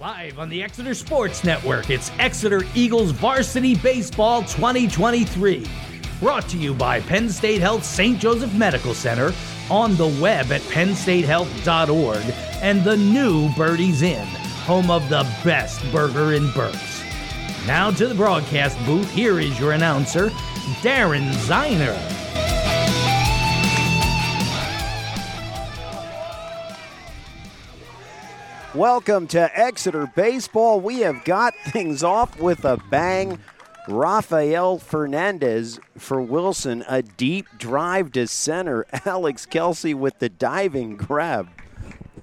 Live on the Exeter Sports Network, it's Exeter Eagles Varsity Baseball 2023. Brought to you by Penn State Health St. Joseph Medical Center, on the web at pennstatehealth.org, and the new Birdie's Inn, home of the best burger in Berks. Now to the broadcast booth, here is your announcer, Darren Ziner. Welcome to Exeter Baseball. We have got things off with a bang. Rafael Fernandez for Wilson, a deep drive to center. Alex Kelsey with the diving grab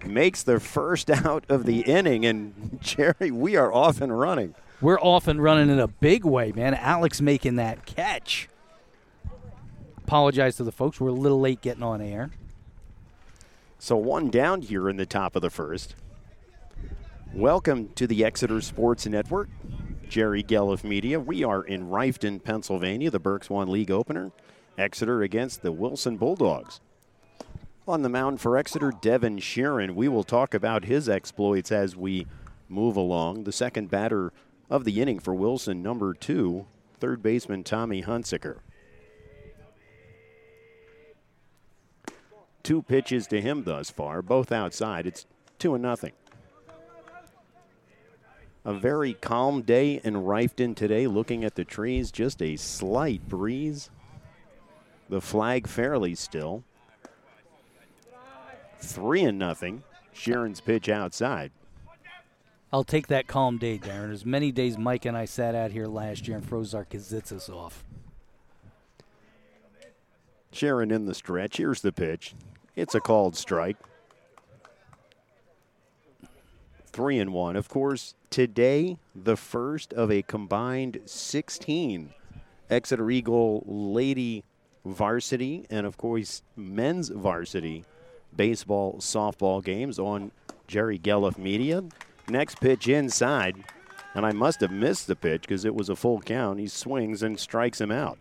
makes the first out of the inning. And Jerry, we are off and running. We're off and running in a big way, man. Alex making that catch. Apologize to the folks. We're a little late getting on air. So one down here in the top of the first. Welcome to the Exeter Sports Network. Jerry Gelliff Media. We are in Reiffton, Pennsylvania, the Berks One League opener. Exeter against the Wilson Bulldogs. On the mound for Exeter, Devin Sheeran. We will talk about his exploits as we move along. The second batter of the inning for Wilson, number two, third baseman Tommy Hunsicker. Two pitches to him thus far, both outside. It's two and nothing. A very calm day in Reiffton today. Looking at the trees, just a slight breeze. The flag fairly still. Three and nothing. Sheeran's pitch outside. I'll take that calm day, Darren. As many days Mike and I sat out here last year and froze our Kazitzis off. Sheeran in the stretch. Here's the pitch. It's a called strike. Three and one. Of course, today, the first of a combined 16 Exeter Eagle lady varsity and, of course, men's varsity baseball, softball games on Jerry Gelliff Media. Next pitch inside, and I must have missed the pitch because it was a full count. He swings and strikes him out.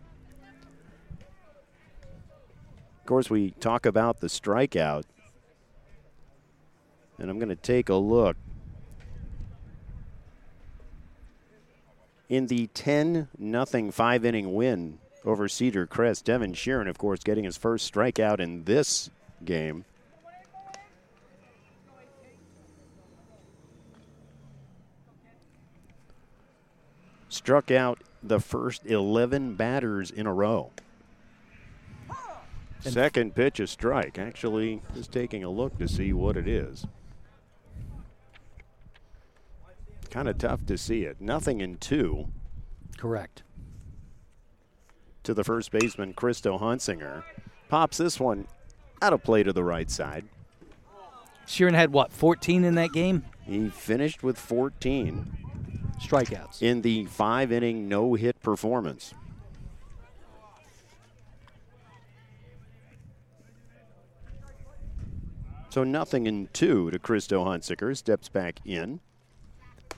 Of course, we talk about the strikeout, and I'm going to take a look. In the 10 nothing five inning win over Cedar Crest, Devin Sheeran, of course, getting his first strikeout in this game. Struck out the first 11 batters in a row. Second pitch, a strike. Actually, just taking a look to see what it is. Kind of tough to see it. Nothing in two. Correct. To the first baseman, Christo Hunsicker. Pops this one out of play to the right side. Sheeran had what, 14 in that game? He finished with 14 strikeouts in the five inning no hit performance. So nothing in two to Christo Hunsicker. Steps back in.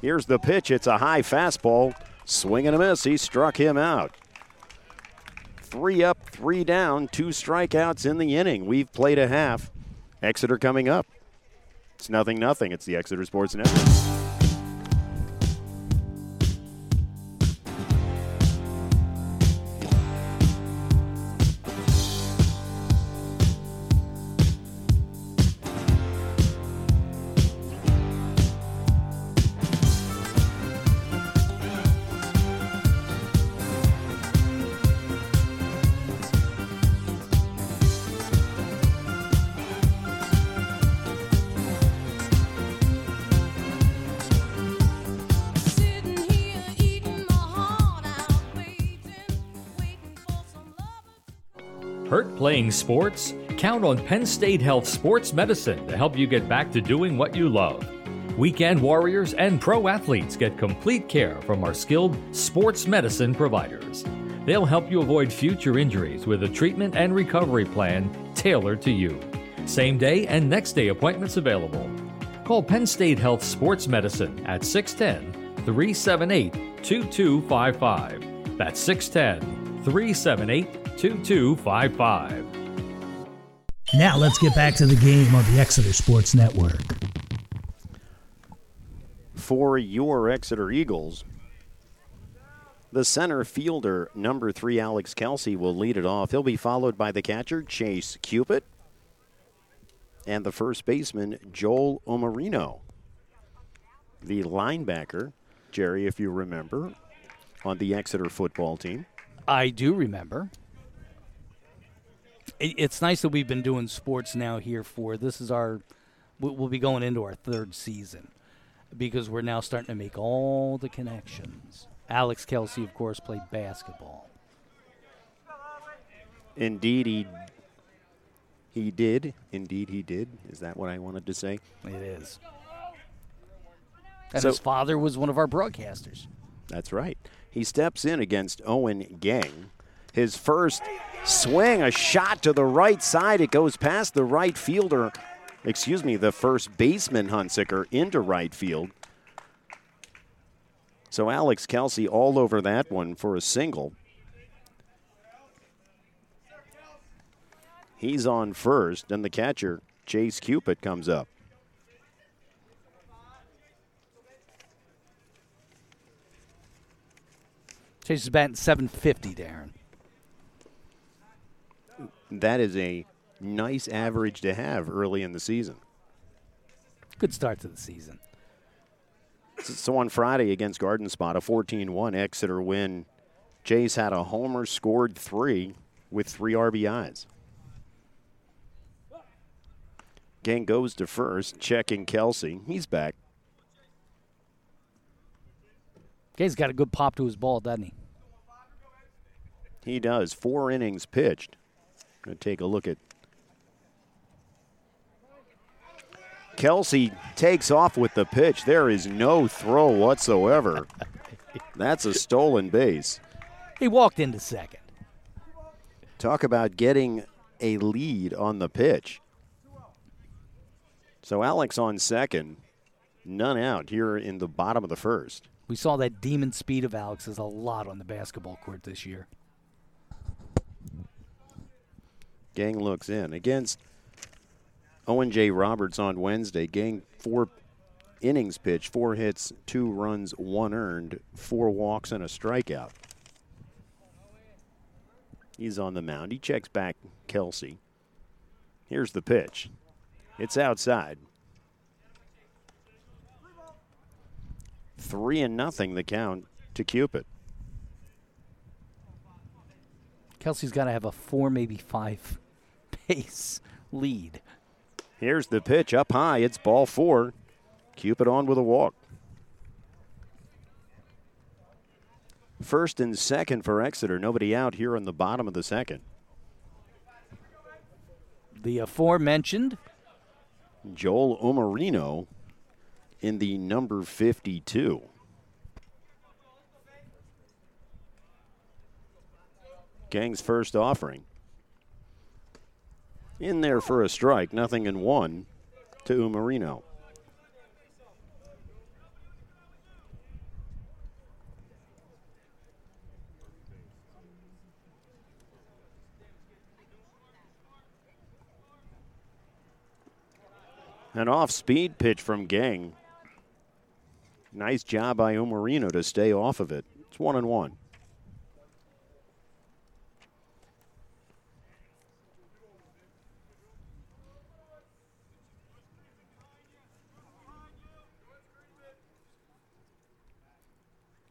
Here's the pitch. It's a high fastball. Swing and a miss. He struck him out. Three up, three down, two strikeouts in the inning. We've played a half. Exeter coming up. It's nothing, nothing. It's the Exeter Sports Network. Hurt playing sports? Count on Penn State Health Sports Medicine to help you get back to doing what you love. Weekend warriors and pro athletes get complete care from our skilled sports medicine providers. They'll help you avoid future injuries with a treatment and recovery plan tailored to you. Same day and next day appointments available. Call Penn State Health Sports Medicine at 610 378 2255. That's 610 378 2255. Now let's get back to the game on the Exeter Sports Network. for your Exeter Eagles. The center fielder, number three, Alex Kelsey, will lead it off. He'll be followed by the catcher, Chase Cupid, and the first baseman, Joel Omarino. The linebacker, Jerry, if you remember, on the Exeter football team. I do remember. It, it's nice that we've been doing sports now here for this is our we'll be going into our third season because we're now starting to make all the connections. Alex Kelsey, of course, played basketball. Indeed, he he did. Indeed, he did. Is that what I wanted to say? It is. And So- his father was one of our broadcasters. That's right. He steps in against Owen Gang. His first swing, a shot to the right side. It goes past the right fielder, excuse me, the first baseman Hunsicker into right field. So Alex Kelsey all over that one for a single. He's on first, and the catcher, Chase Cupid, comes up. Chase is batting 750, Darren. That is a nice average to have early in the season. Good start to the season. So on Friday against Garden Spot, a 14-1 Exeter win. Chase had a homer, scored three with three RBIs. Gang goes to first, checking Kelsey. He's back. Guy's got a good pop to his ball, doesn't he? He does. Four innings pitched. Going to take a look at. Kelsey takes off with the pitch. There is no throw whatsoever. That's a stolen base. He walked into second. Talk about getting a lead on the pitch. So Alex on second, none out here in the bottom of the first. We saw that demon speed of Alex's a lot on the basketball court this year. Gang looks in against Owen J. Roberts on Wednesday. Gang four innings pitched, four hits, two runs, one earned, four walks, and a strikeout. He's on the mound. He checks back Kelsey. Here's the pitch. It's outside. Three and nothing the count to Cupid. Kelsey's got to have a four, maybe five pace lead. Here's the pitch up high. It's ball four. Cupid on with a walk. First and second for Exeter. Nobody out here in the bottom of the second. The aforementioned Joel Omarino in the number 52. Gang's first offering. In there for a strike, nothing in one to Umarino. An off speed pitch from Gang. Nice job by Umarino to stay off of it. It's one and one.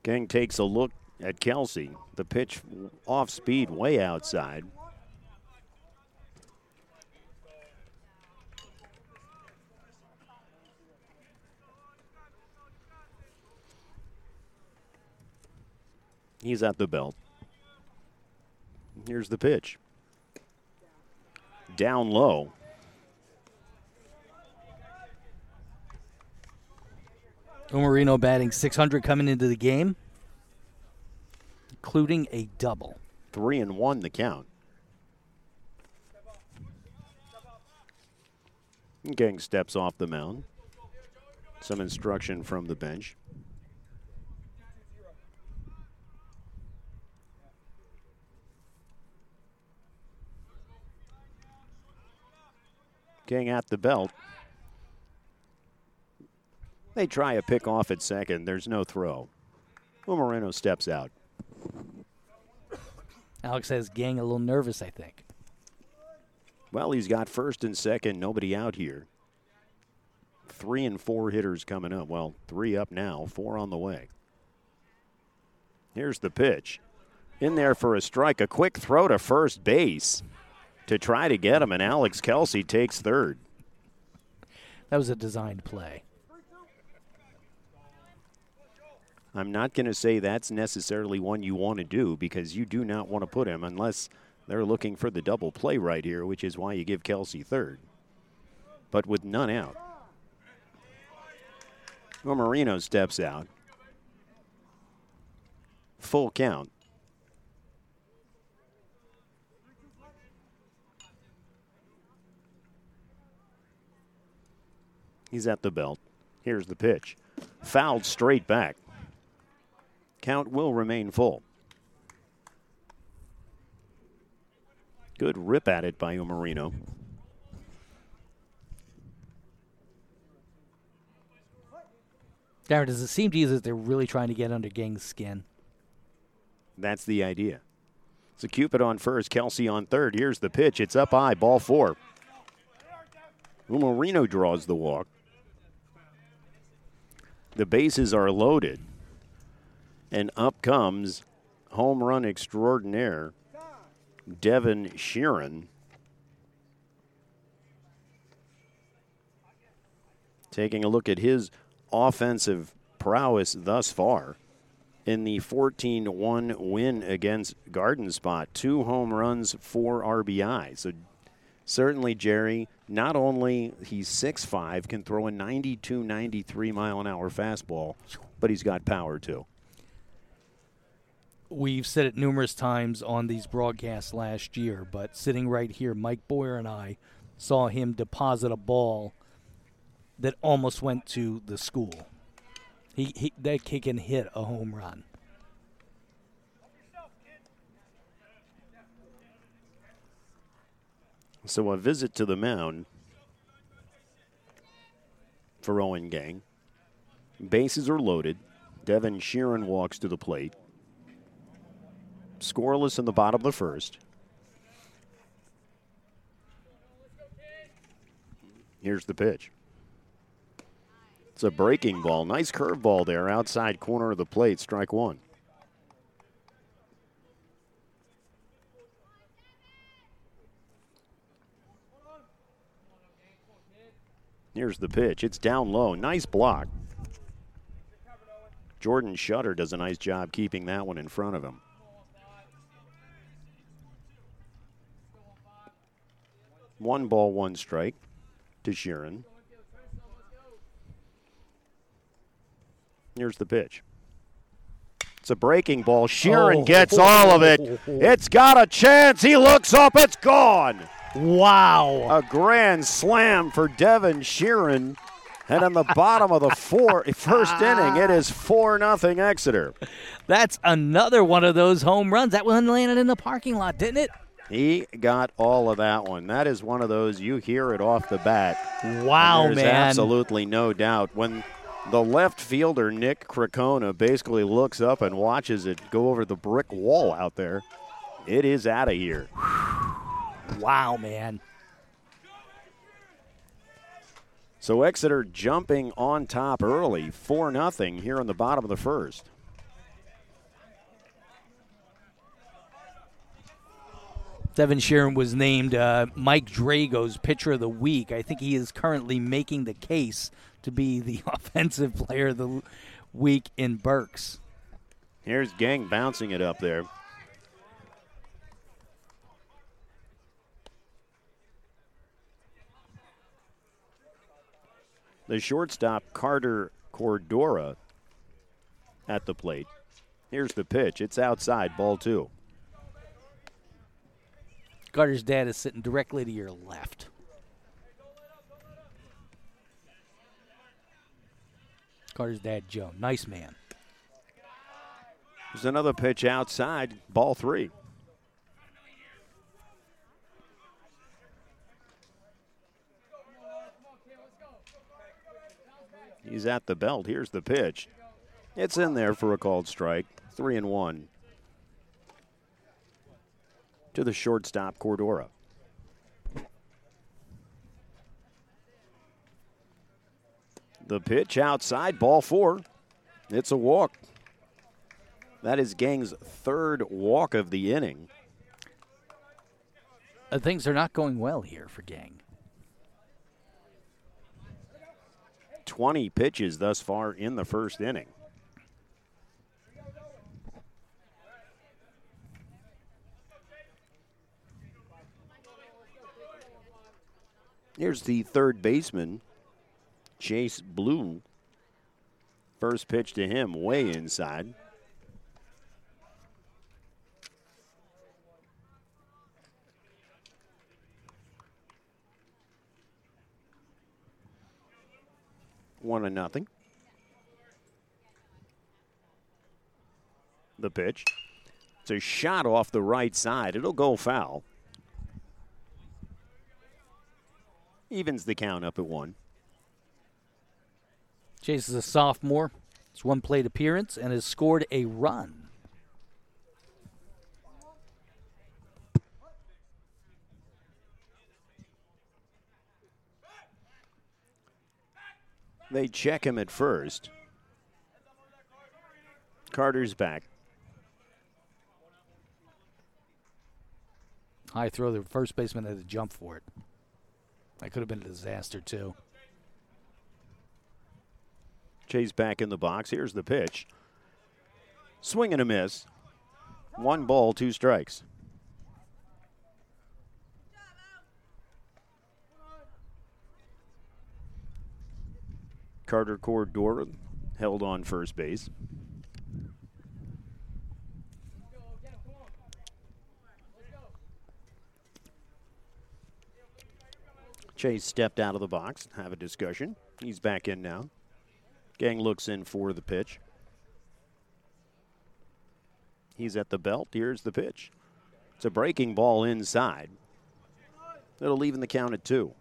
Gang takes a look at Kelsey. The pitch off speed, way outside. He's at the belt. Here's the pitch. Down low. Umarino batting 600 coming into the game, including a double. Three and one the count. Gang steps off the mound. Some instruction from the bench. Gang at the belt. They try a pick off at second. There's no throw. Moreno steps out. Alex has gang a little nervous, I think. Well, he's got first and second, nobody out here. Three and four hitters coming up. Well, three up now, four on the way. Here's the pitch. In there for a strike, a quick throw to first base to try to get him, and Alex Kelsey takes third. That was a designed play. I'm not going to say that's necessarily one you want to do because you do not want to put him unless they're looking for the double play right here, which is why you give Kelsey third. But with none out. Well, Marino steps out. Full count. He's at the belt. Here's the pitch. Fouled straight back. Count will remain full. Good rip at it by Umarino. Darren, does it seem to you that they're really trying to get under Gang's skin? That's the idea. So Cupid on first, Kelsey on third. Here's the pitch. It's up high, ball four. Umarino draws the walk. The bases are loaded. And up comes home run extraordinaire, Devin Sheeran. Taking a look at his offensive prowess thus far in the 14 1 win against Garden Spot. Two home runs, four RBI. So, certainly, Jerry, not only he's 6'5, can throw a 92 93 mile an hour fastball, but he's got power too. We've said it numerous times on these broadcasts last year, but sitting right here, Mike Boyer and I saw him deposit a ball that almost went to the school. He, he that kid can hit a home run. So a visit to the mound for Owen Gang. Bases are loaded. Devin Sheeran walks to the plate. Scoreless in the bottom of the first. Here's the pitch. It's a breaking ball. Nice curveball there outside corner of the plate. Strike one. Here's the pitch. It's down low. Nice block. Jordan Shutter does a nice job keeping that one in front of him. One ball, one strike to Sheeran. Here's the pitch. It's a breaking ball. Sheeran Oh. gets all of it. It's got a chance. He looks up. It's gone. Wow. A grand slam for Devin Sheeran. And in the bottom of the four, first inning, it is 4 nothing Exeter. That's another one of those home runs. That one landed in the parking lot, didn't it? He got all of that one. That is one of those you hear it off the bat. Wow, there's man. absolutely no doubt. When the left fielder, Nick Kracona, basically looks up and watches it go over the brick wall out there, it is out of here. Wow, man. So Exeter jumping on top early, 4 nothing here in the bottom of the first. Devin Sheeran was named uh, Mike Drago's Pitcher of the Week. I think he is currently making the case to be the offensive player of the week in Berks. Here's Gang bouncing it up there. The shortstop, Carter Cordora, at the plate. Here's the pitch. It's outside, ball two. Carter's dad is sitting directly to your left. Carter's dad, Joe. Nice man. There's another pitch outside, ball three. He's at the belt. Here's the pitch. It's in there for a called strike. Three and one. To the shortstop, Cordora. The pitch outside, ball four. It's a walk. That is Gang's third walk of the inning. Uh, things are not going well here for Gang. 20 pitches thus far in the first inning. Here's the third baseman, Chase Blue. First pitch to him, way inside. One and nothing. The pitch. It's a shot off the right side. It'll go foul. Evens the count up at one. Chase is a sophomore. It's one plate appearance and has scored a run. They check him at first. Carter's back. High throw. The first baseman had to jump for it. That could have been a disaster, too. Chase back in the box. Here's the pitch. Swing and a miss. One ball, two strikes. Carter Cordora held on first base. Chase stepped out of the box, have a discussion. He's back in now. Gang looks in for the pitch. He's at the belt. Here's the pitch. It's a breaking ball inside. It'll even the count at two.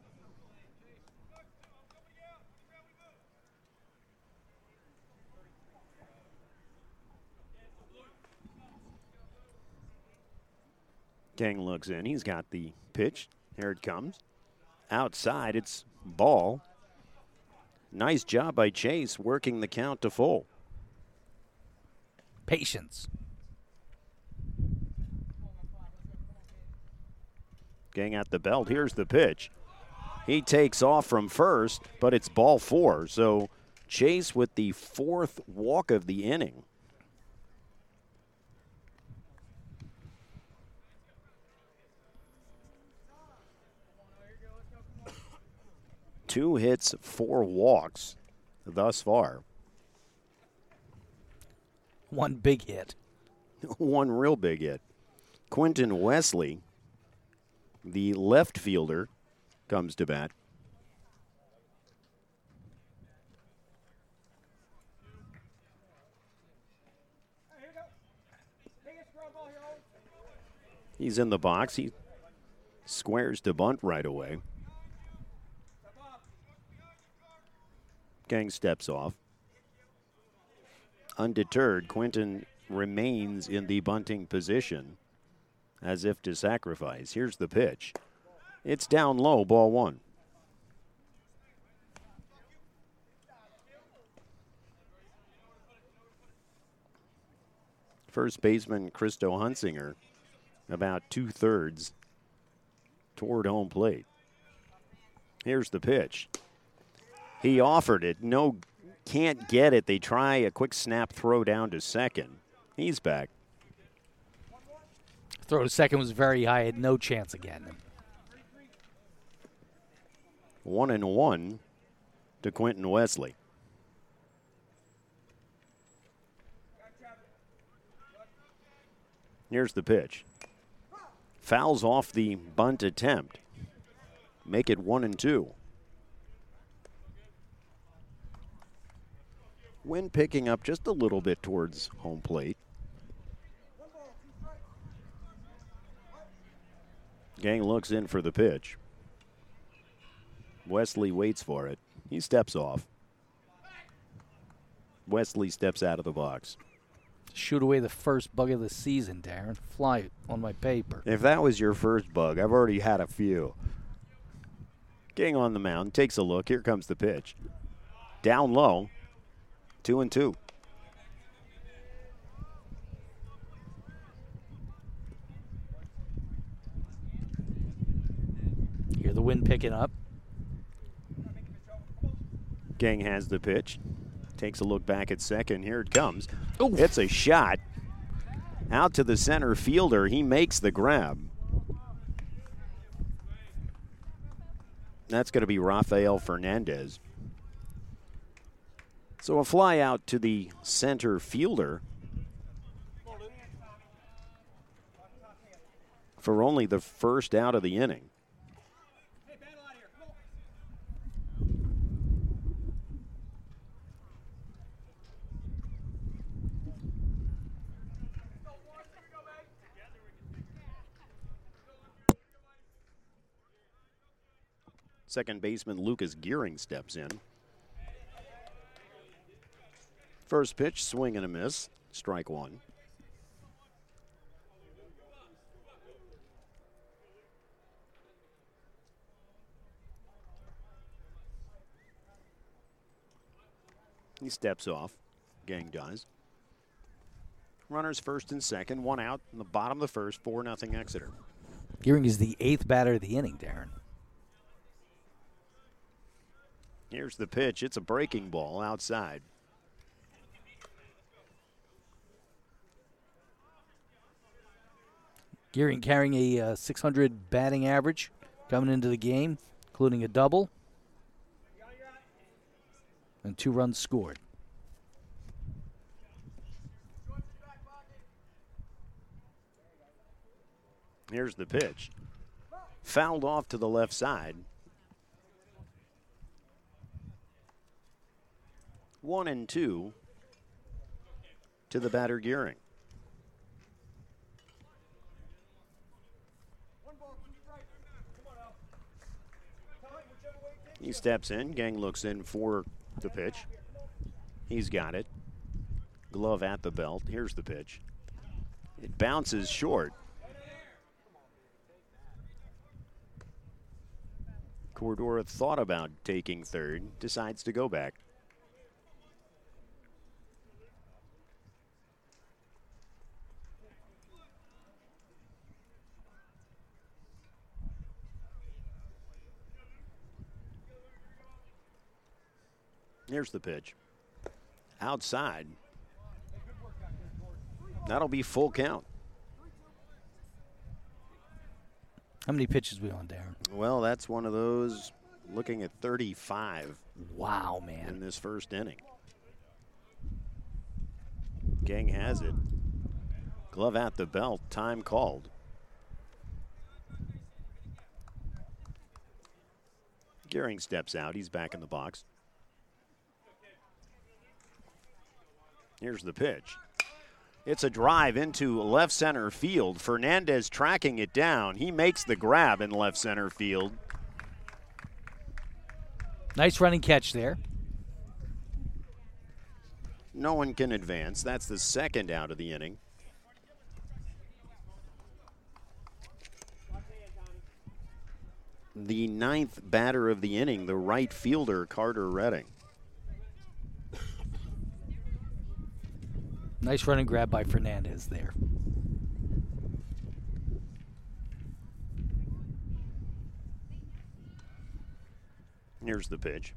Gang looks in. He's got the pitch. Here it comes. Outside, it's ball. Nice job by Chase working the count to full. Patience. Gang at the belt. Here's the pitch. He takes off from first, but it's ball four. So Chase with the fourth walk of the inning. Two hits, four walks thus far. One big hit. One real big hit. Quentin Wesley, the left fielder, comes to bat. He's in the box. He squares to bunt right away. Gang steps off. Undeterred, Quinton remains in the bunting position as if to sacrifice. Here's the pitch. It's down low, ball one. First baseman Christo Hunsicker, about two thirds toward home plate. Here's the pitch. He offered it. No, can't get it. They try a quick snap throw down to second. He's back. Throw to second was very high. Had no chance again. One and one to Quentin Wesley. Here's the pitch. Fouls off the bunt attempt. Make it one and two. Wind picking up just a little bit towards home plate. Gang looks in for the pitch. Wesley waits for it. He steps off. Wesley steps out of the box. Shoot away the first bug of the season, Darren. Fly it on my paper. If that was your first bug, I've already had a few. Gang on the mound, takes a look. Here comes the pitch. Down low, two and two. Hear the wind picking up. Gang has the pitch. Takes a look back at second. Here it comes. It's a shot. Out to the center fielder. He makes the grab. That's going to be Rafael Fernandez. So a fly out to the center fielder for only the first out of the inning. Second baseman Lucas Gearing steps in. First pitch, swing and a miss. Strike one. He steps off. Gang does. Runners first and second, one out in the bottom of the first, 4 nothing Exeter. Gearing is the eighth batter of the inning, Darren. Here's the pitch. It's a breaking ball outside. Gearing carrying a uh, 600 batting average coming into the game, including a double and two runs scored. Here's the pitch. Fouled off to the left side. One and two to the batter Gearing. He steps in. Gang looks in for the pitch. He's got it. Glove at the belt. Here's the pitch. It bounces short. Cordora thought about taking third, decides to go back. Here's the pitch. Outside. That'll be full count. How many pitches we on, Darren? Well, that's one of those looking at 35 Wow, man. in this first inning. Gang has it. Glove at the belt. Time called. Gearing steps out. He's back in the box. Here's the pitch. It's a drive into left center field. Fernandez tracking it down. He makes the grab in left center field. Nice running catch there. No one can advance. That's the second out of the inning. The ninth batter of the inning, the right fielder, Carter Redding. Nice running grab by Fernandez there. Here's the pitch.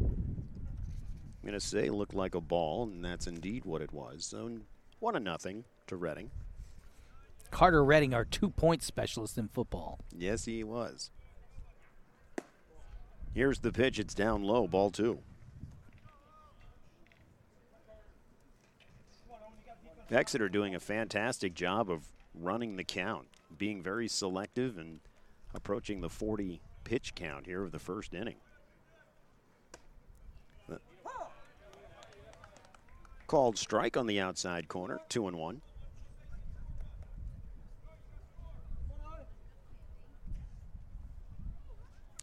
I'm going to say looked like a ball, and that's indeed what it was. So one to nothing to Redding. Carter Redding, our two point specialist in football. Yes, he was. Here's the pitch. It's down low. Ball two. Exeter doing a fantastic job of running the count, being very selective and approaching the 40 pitch count here of the first inning. Called strike on the outside corner, two and one.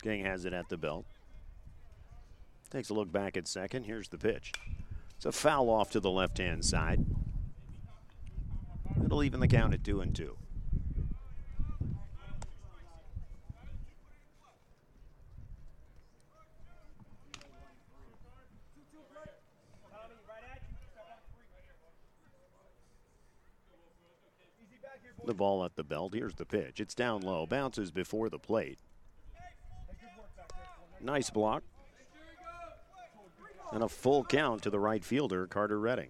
Gang has it at the belt. Takes a look back at second. Here's the pitch. It's a foul off to the left hand side. It'll even the count at two and two. The ball at the belt. Here's the pitch. It's down low. Bounces before the plate. Nice block. And a full count to the right fielder, Carter Redding.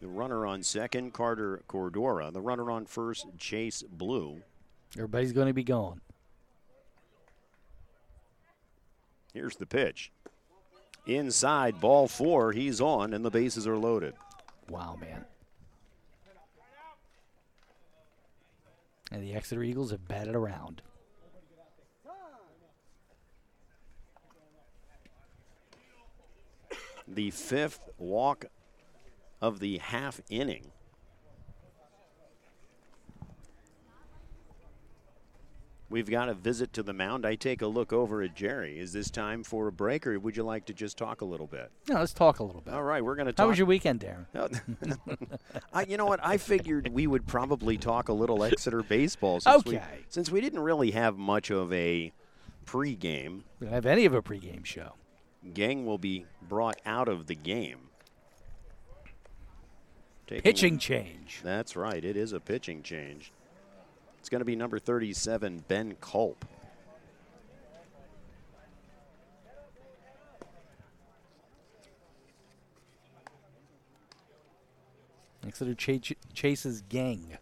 The runner on second, Carter Cordora. The runner on first, Chase Blue. Everybody's going to be gone. Here's the pitch. Inside, ball four. He's on, and the bases are loaded. Wow, man. And the Exeter Eagles have batted around. The fifth walk of the half inning. We've got a visit to the mound. I take a look over at Jerry. Is this time for a break, or would you like to just talk a little bit? No, let's talk a little bit. All right, we're going to talk. How was your weekend, Darren? I, you know what? I figured we would probably talk a little Exeter baseball since, Okay. we, since we didn't really have much of a pregame. We don't have any of a pregame show. Gang will be brought out of the game. Take a Pitching change. That's right. It is a pitching change. It's going to be number 37, Ben Culp. Exeter ch- chases gang.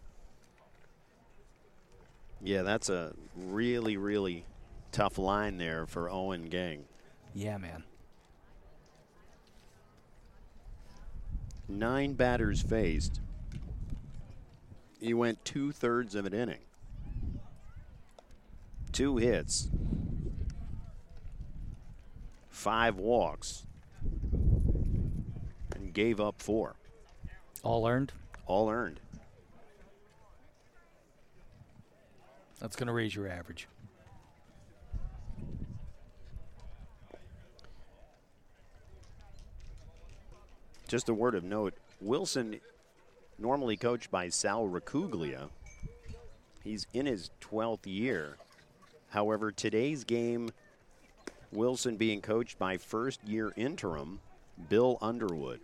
Yeah, that's a really, really tough line there for Owen Gang. Yeah, man. Nine batters faced. He went two thirds of an inning. Two hits. Five walks. And gave up four. All earned. All earned. That's going to raise your average. Just a word of note Wilson, normally coached by Sal Racuglia, he's in his 12th year. However, today's game, Wilson being coached by first year interim Bill Underwood.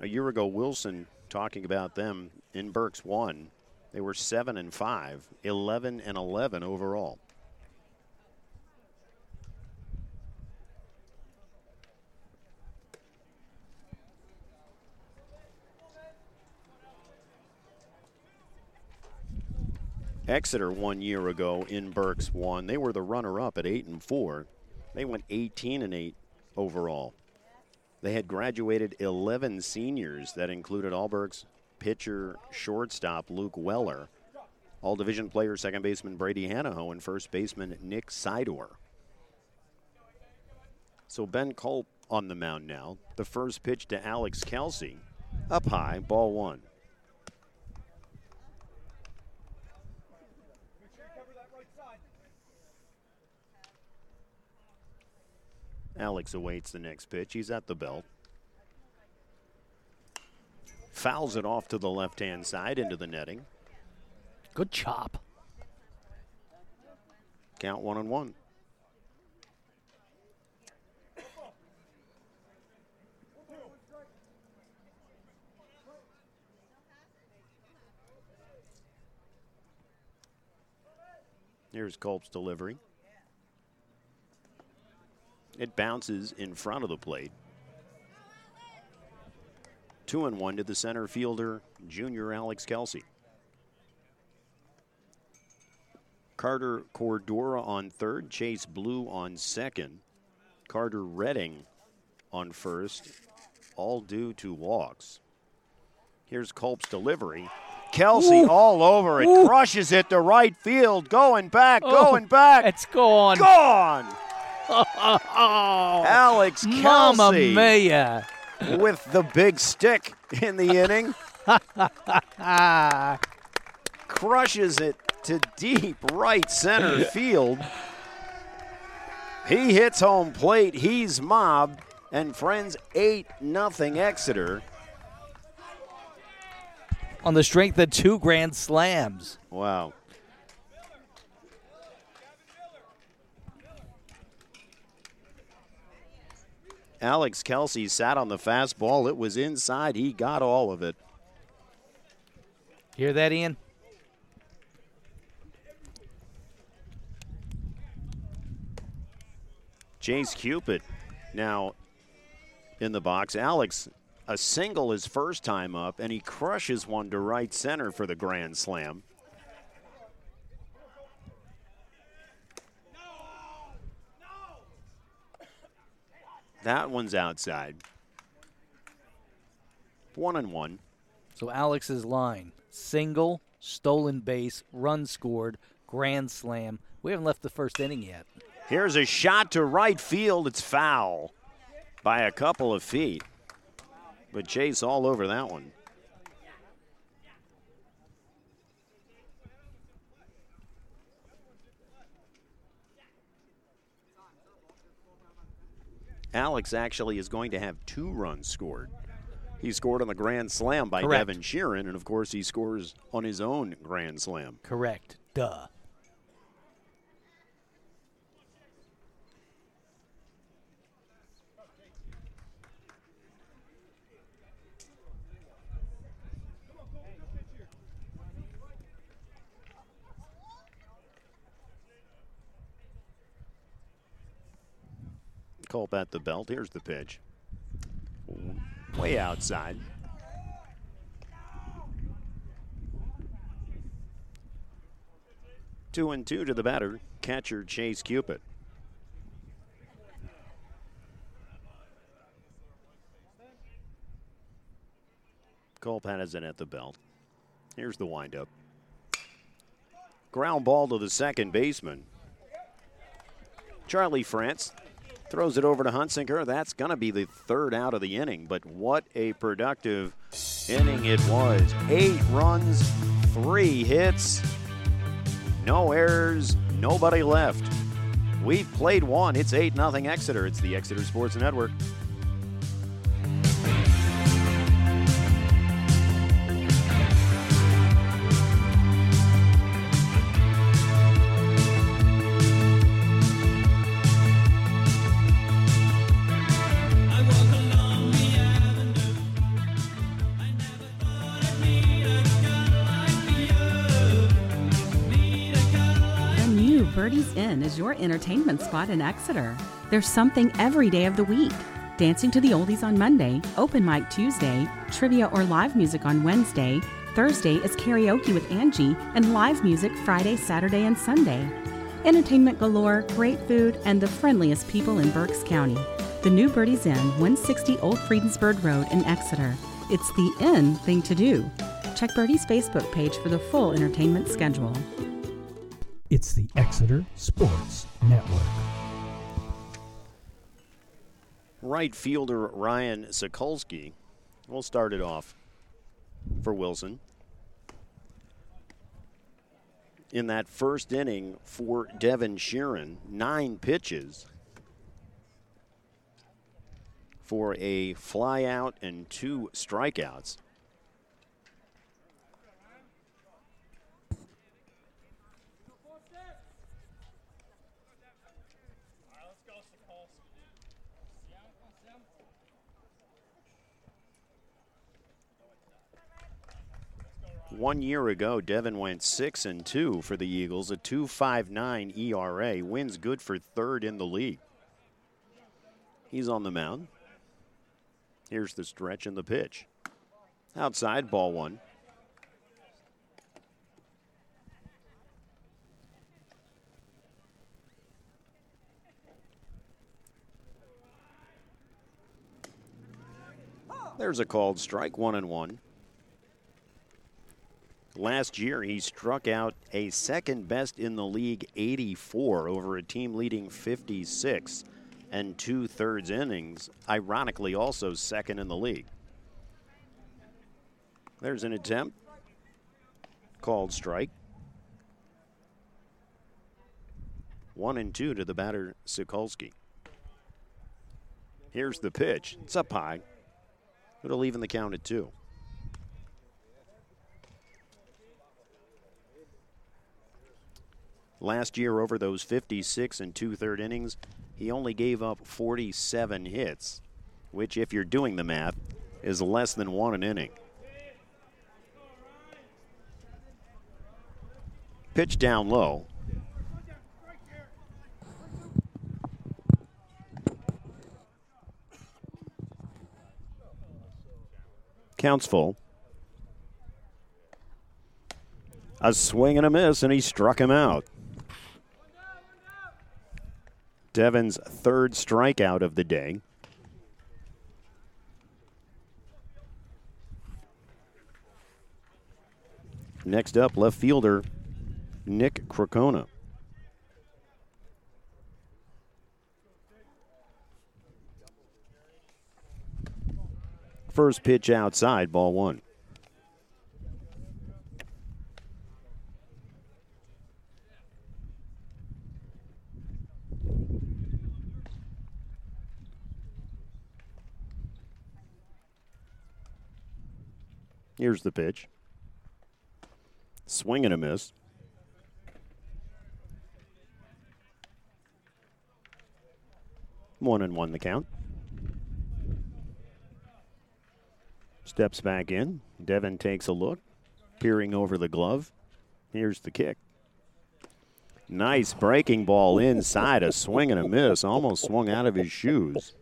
A year ago, Wilson talking about them in Berks one. They were 7 and 5, 11 and 11 overall. Exeter one year ago in Berks One. They were the runner-up at eight and four. They went 18 and eight overall. They had graduated 11 seniors that included all-Berks pitcher, shortstop Luke Weller, all division player, second baseman Brady Hanaho, and first baseman Nick Sidor. So Ben Culp on the mound now. The first pitch to Alex Kelsey. Up high, ball one. Alex awaits the next pitch. He's at the belt. Fouls it off to the left hand side into the netting. Good chop. Count one and one. Here's Culp's delivery. It bounces in front of the plate. Two and one to the center fielder, junior Alex Kelsey. Carter Cordora on third, Chase Blue on second, Carter Redding on first, all due to walks. Here's Culp's delivery. Kelsey Ooh. all over it, Ooh. crushes it to right field, going back, Oh, going back, It's gone. gone. Alex Mamma Kelsey mia. with the big stick in the inning. Crushes it to deep right center field. He hits home plate. He's mobbed. And friends, 8 nothing Exeter. On the strength of two grand slams. Wow. Alex Kelsey sat on the fastball. It was inside. He got all of it. Hear that, Ian? Chase Cupid now in the box. Alex, a single his first time up, and he crushes one to right center for the grand slam. That one's outside. One and one. So Alex's line single, stolen base, run scored, grand slam. We haven't left the first inning yet. Here's a shot to right field. It's foul by a couple of feet. But Chase all over that one. Alex actually is going to have two runs scored. He scored on the grand slam by Correct. Devin Sheeran, and of course, he scores on his own grand slam. Correct. Duh. Culp at the belt. Here's the pitch. Way outside. Two and two to the batter, catcher Chase Cupid. Culp has it at the belt. Here's the windup. Ground ball to the second baseman. Charlie France throws it over to Hunsicker. That's going to be the third out of the inning, but what a productive inning it was. Eight runs, three hits, no errors, nobody left. We've played one. It's 8 0 Exeter. It's the Exeter Sports Network. Inn is your entertainment spot in Exeter. There's something every day of the week. Dancing to the Oldies on Monday, open mic Tuesday, trivia or live music on Wednesday. Thursday is karaoke with Angie, and live music Friday, Saturday, and Sunday. Entertainment galore, great food, and the friendliest people in Berks County. The new Birdie's Inn, 160 Old Friedensburg Road in Exeter. It's the in thing to do. Check Birdie's Facebook page for the full entertainment schedule. It's the Exeter Sports Network. Right fielder Ryan Sokolsky will start it off for Wilson. In that first inning for Devin Sheeran, nine pitches for a flyout and two strikeouts. One year ago, Devin went six and two for the Eagles, a 2.59 ERA, wins good for third in the league. He's on the mound. Here's the stretch and the pitch. Outside, ball one. There's a called strike, one and one. Last year, he struck out a second best in the league 84 over a team leading 56 and two thirds innings, ironically, also second in the league. There's an attempt. called strike. One and two to the batter, Sokolsky. Here's the pitch. It's up high. It'll even the count at two. Last year, over those 56 and two third innings, he only gave up 47 hits, which, if you're doing the math, is less than one an inning. Pitch down low. Counts full. A swing and a miss, and he struck him out. Devin's third strikeout of the day. Next up, left fielder Nick Crocona. First pitch outside, ball one. Here's the pitch. Swing and a miss. One and one the count. Steps back in. Devin takes a look, peering over the glove. Here's the kick. Nice breaking ball inside, a swing and a miss. Almost swung out of his shoes.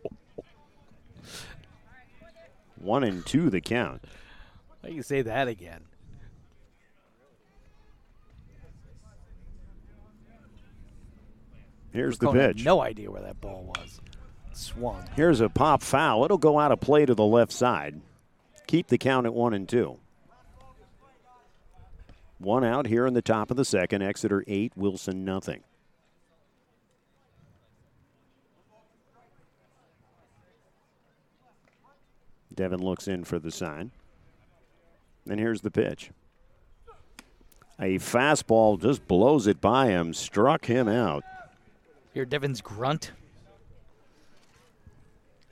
One and two the count. Why you say that again? Here's the pitch. No idea where that ball was. Swung. Here's a pop foul. It'll go out of play to the left side. Keep the count at one and two. One out here in the top of the second. Exeter eight, Wilson nothing. Devin looks in for the sign. And here's the pitch. A fastball just blows it by him, struck him out. Here, Devin's grunt.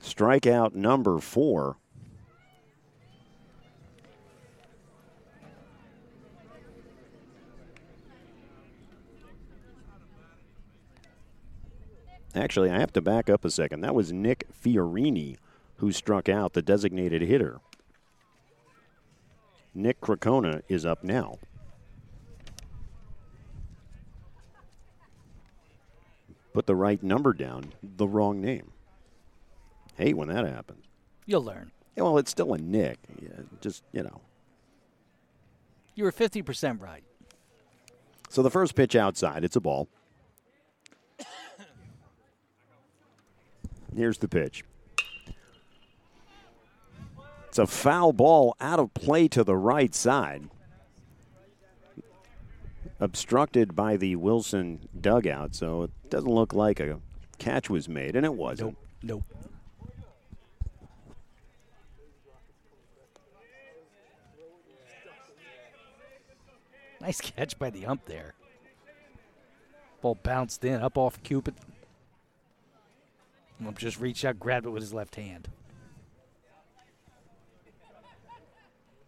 Strikeout number four. Actually, I have to back up a second. That was Nick Fiorini who struck out the designated hitter. Nick Crocona is up now. Put the right number down, the wrong name. Hate when that happens. You'll learn. Yeah, well, it's still a Nick. Yeah, just, you know. You were 50% right. So the first pitch outside, it's a ball. Here's the pitch. It's a foul ball out of play to the right side. Obstructed by the Wilson dugout, so it doesn't look like a catch was made, and it wasn't. Nope. Nice catch by the ump there. Ball bounced in, up off Cupid. Ump just reached out, grabbed it with his left hand.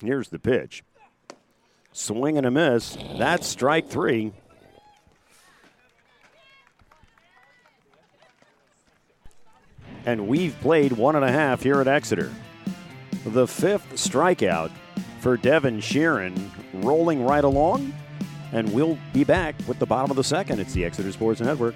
Here's the pitch. Swing and a miss. That's strike three. And we've played one and a half here at Exeter. The fifth strikeout for Devin Sheeran, rolling right along. And we'll be back with the bottom of the second. It's the Exeter Sports Network.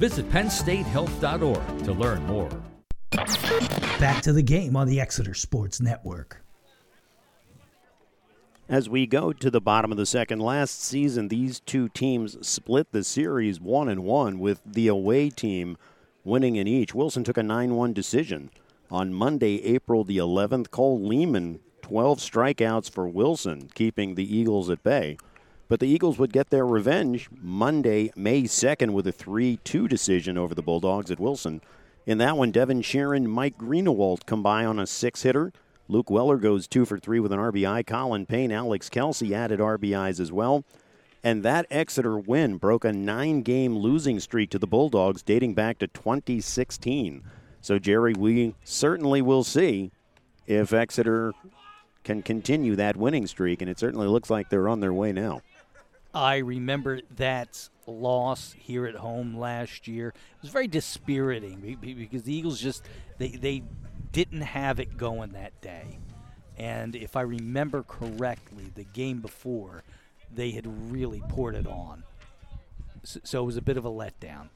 Visit PennStateHealth.org to learn more. Back to the game on the Exeter Sports Network. As we go to the bottom of the second, last season these two teams split the series one and one, with the away team winning in each. Wilson took a 9-1 decision on Monday, April the 11th. Cole Lehman, 12 strikeouts for Wilson, keeping the Eagles at bay. But the Eagles would get their revenge Monday, May 2nd, with a 3-2 decision over the Bulldogs at Wilson. In that one, Devin Sheeran, Mike Greenewald come by on a six-hitter. Luke Weller goes two for three with an RBI. Colin Payne, Alex Kelsey added RBIs as well. And that Exeter win broke a nine game losing streak to the Bulldogs dating back to 2016. So, Jerry, we certainly will see if Exeter can continue that winning streak, and it certainly looks like they're on their way now. I remember that loss here at home last year. It was very dispiriting because the Eagles just they they didn't have it going that day. And if I remember correctly, the game before, they had really poured it on. So, it was a bit of a letdown.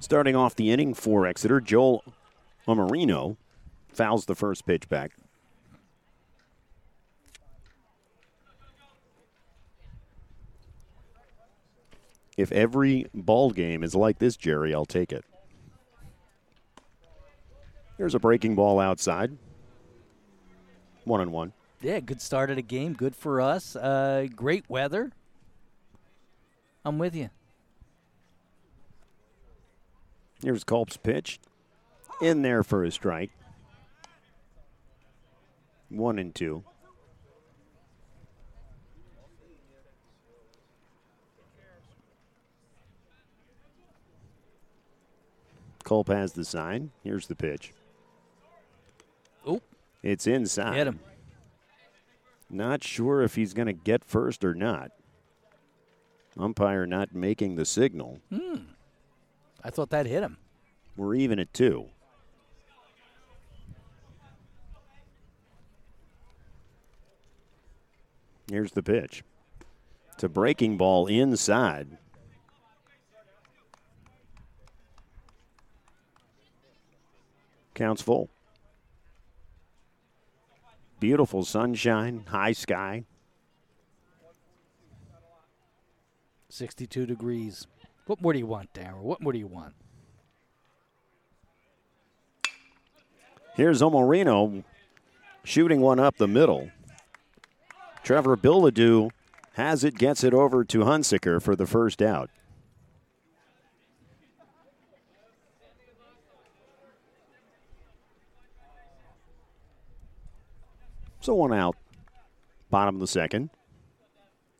Starting off the inning for Exeter, Joel Amarino fouls the first pitch back. If every ball game is like this, Jerry, I'll take it. There's a breaking ball outside. One on one. Yeah, good start of the game. Good for us. Uh, great weather. I'm with you. Here's Culp's pitch. In there for a strike. One and two. Culp has the sign. Here's the pitch. Oh. It's inside. Hit him. Not sure if he's going to get first or not. Umpire not making the signal. Hmm. I thought that hit him. We're even at two. Here's the pitch. It's a breaking ball inside. Counts full. Beautiful sunshine, high sky. 62 degrees. What more do you want, Darryl? What more do you want? Here's Omorino shooting one up the middle. Trevor Billadou has it, gets it over to Hunsicker for the first out. So one out. Bottom of the second.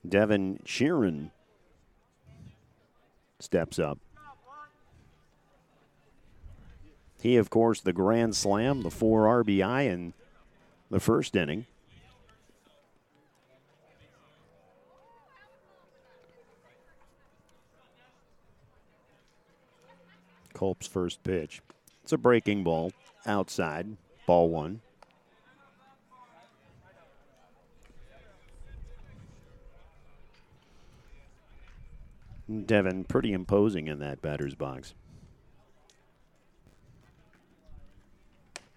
Devin Sheeran steps up. He, of course, the grand slam, the four RBI in the first inning. Culp's first pitch. It's a breaking ball outside, ball one. Devin, pretty imposing in that batter's box.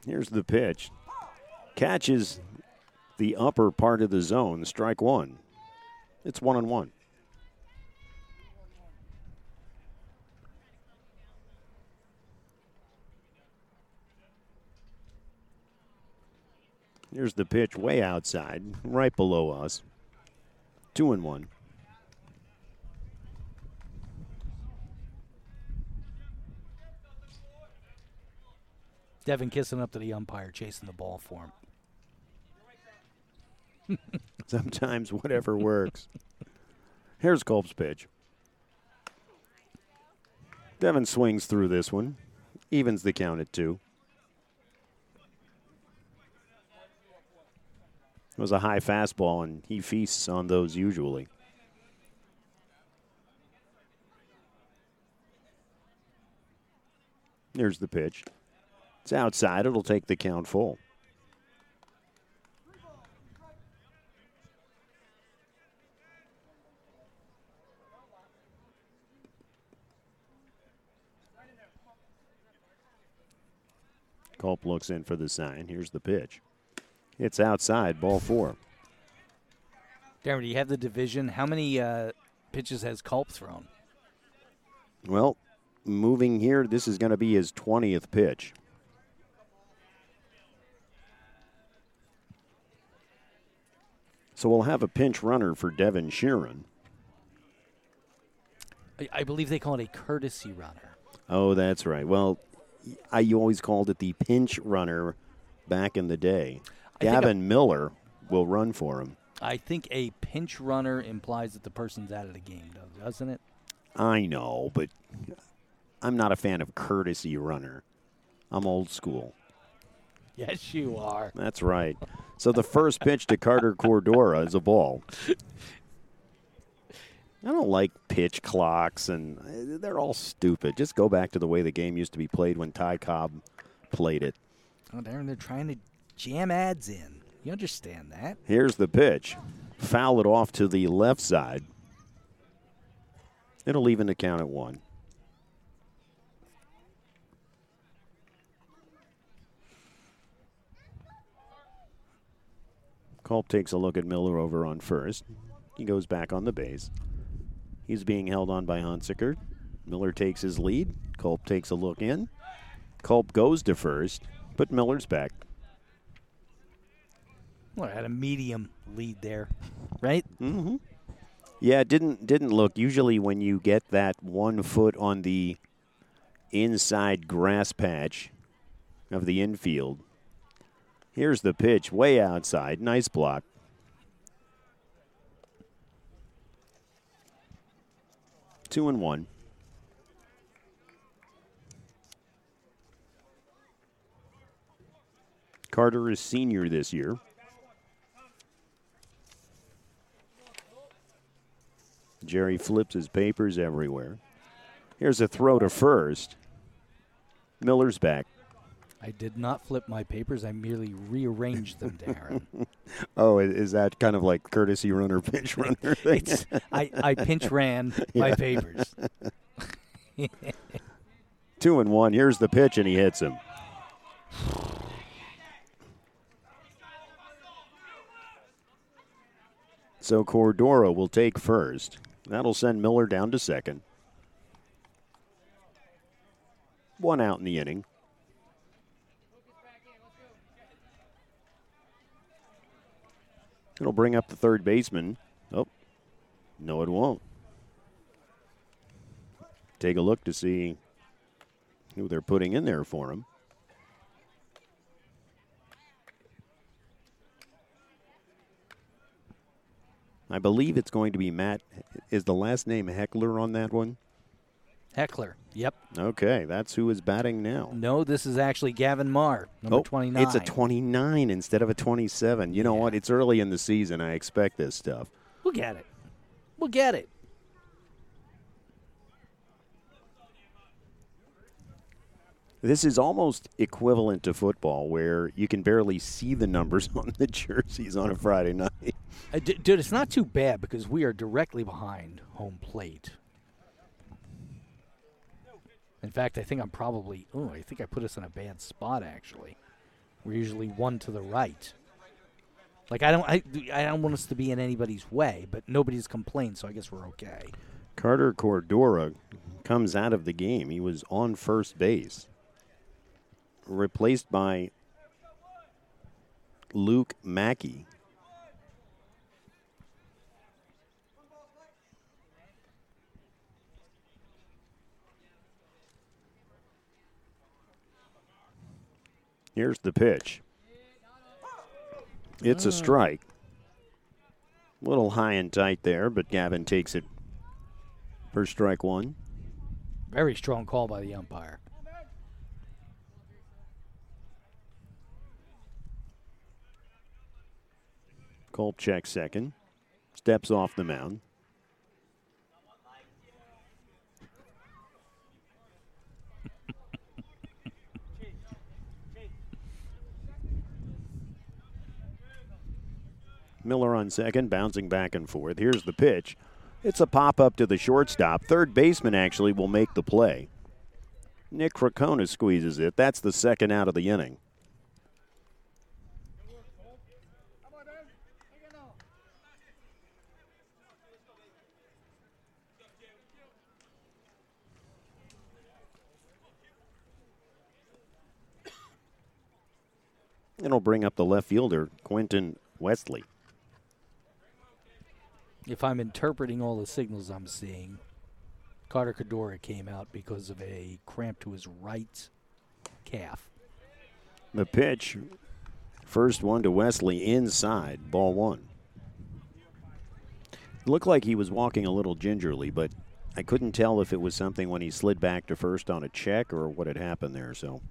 Here's the pitch. Catches the upper part of the zone, strike one. It's one on one. Here's the pitch way outside, right below us. Two and one. Devin kissing up to the umpire, chasing the ball for him. Sometimes whatever works. Here's Culp's pitch. Devin swings through this one, evens the count at two. It was a high fastball, and he feasts on those usually. There's the pitch. It's outside. It'll take the count full. Culp looks in for the sign. Here's the pitch. It's outside, ball four. Darren, do you have the division? How many uh, pitches has Culp thrown? Well, moving here, this is going to be his 20th pitch. So we'll have a pinch runner for Devin Sheeran. I, I believe they call it a courtesy runner. Oh, that's right. Well, I you always called it the pinch runner back in the day. Gavin Miller will run for him. I think a pinch runner implies that the person's out of the game, though, doesn't it? I know, but I'm not a fan of courtesy runner. I'm old school. Yes, you are. That's right. So the first pitch to Carter Cordora is a ball. I don't like pitch clocks, and uh, they're all stupid. Just go back to the way the game used to be played when Ty Cobb played it. Oh, Darren, they're trying to jam ads in. You understand that? Here's the pitch. Foul it off to the left side. It'll even the count at one. Culp takes a look at Miller over on first. He goes back on the base. He's being held on by Hunsicker. Miller takes his lead. Culp takes a look in. Culp goes to first, but Miller's back. Well, I had a medium lead there, right? Mm-hmm. Yeah, it didn't didn't look. Usually, when you get that one foot on the inside grass patch of the infield, here's the pitch, way outside. Nice block. Two and one. Carter is senior this year. Jerry flips his papers everywhere. Here's a throw to first. Miller's back. I did not flip my papers. I merely rearranged them, Darren. Oh, is that kind of like courtesy runner, pinch runner I, I pinch ran my Yeah. papers. Two and one. Here's the pitch, and he hits him. So Cordora will take first. That'll send Miller down to second. One out in the inning. It'll bring up the third baseman. Oh, no, it won't. Take a look to see who they're putting in there for him. I believe it's going to be Matt. Is the last name Heckler on that one? Heckler. Yep. Okay, that's who is batting now. No, this is actually Gavin Marr, number oh, 29. It's a 29 instead of a 27. You know Yeah. what? It's early in the season. I expect this stuff. We'll get it. We'll get it. This is almost equivalent to football, where you can barely see the numbers on the jerseys on a Friday night. Uh, d- dude, it's not too bad because we are directly behind home plate. In fact, I think I'm probably. Oh, I think I put us in a bad spot. Actually, we're usually one to the right. Like I don't, I, I don't want us to be in anybody's way, but nobody's complained, so I guess we're okay. Carter Cordora comes out of the game. He was on first base, replaced by Luke Mackey. Here's the pitch. It's a hmm. strike. A Little high and tight there, but Gavin takes it for strike one. Very strong call by the umpire. Kolchak second. Steps off the mound. Miller on second, bouncing back and forth. Here's the pitch. It's a pop up to the shortstop. Third baseman actually will make the play. Nick Crocona squeezes it. That's the second out of the inning. It'll bring up the left fielder, Quentin Wesley. If I'm interpreting all the signals I'm seeing, Carter Cordora came out because of a cramp to his right calf. The pitch, first one to Wesley inside, ball one. It looked like he was walking a little gingerly, but I couldn't tell if it was something when he slid back to first on a check or what had happened there. So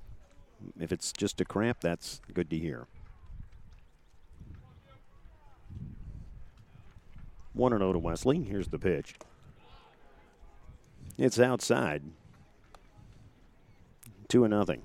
if it's just a cramp, that's good to hear. 1 0 to Wesley. Here's the pitch. It's outside. 2 0. nothing.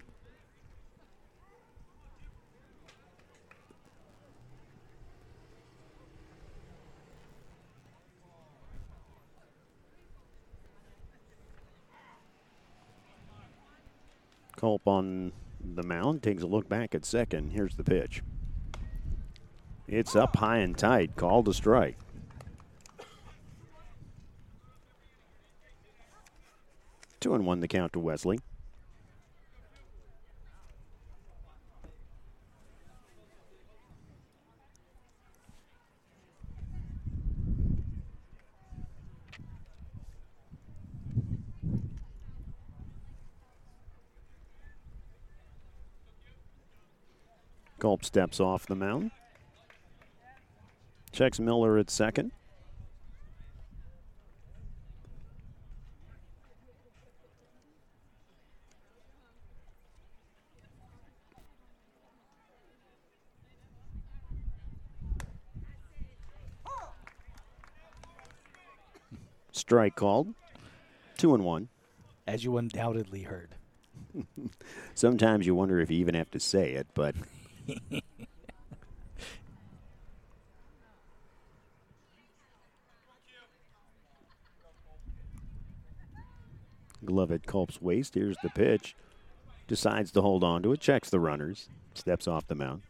Culp on the mound takes a look back at second. Here's the pitch. It's up high and tight. Called a strike. Two and one the count to Wesley. Culp steps off the mound. Checks Miller at second. Strike called. Two and one. As you undoubtedly heard. Sometimes you wonder if you even have to say it, but Glove at Culp's waist. Here's the pitch. Decides to hold on to it. Checks the runners. Steps off the mound.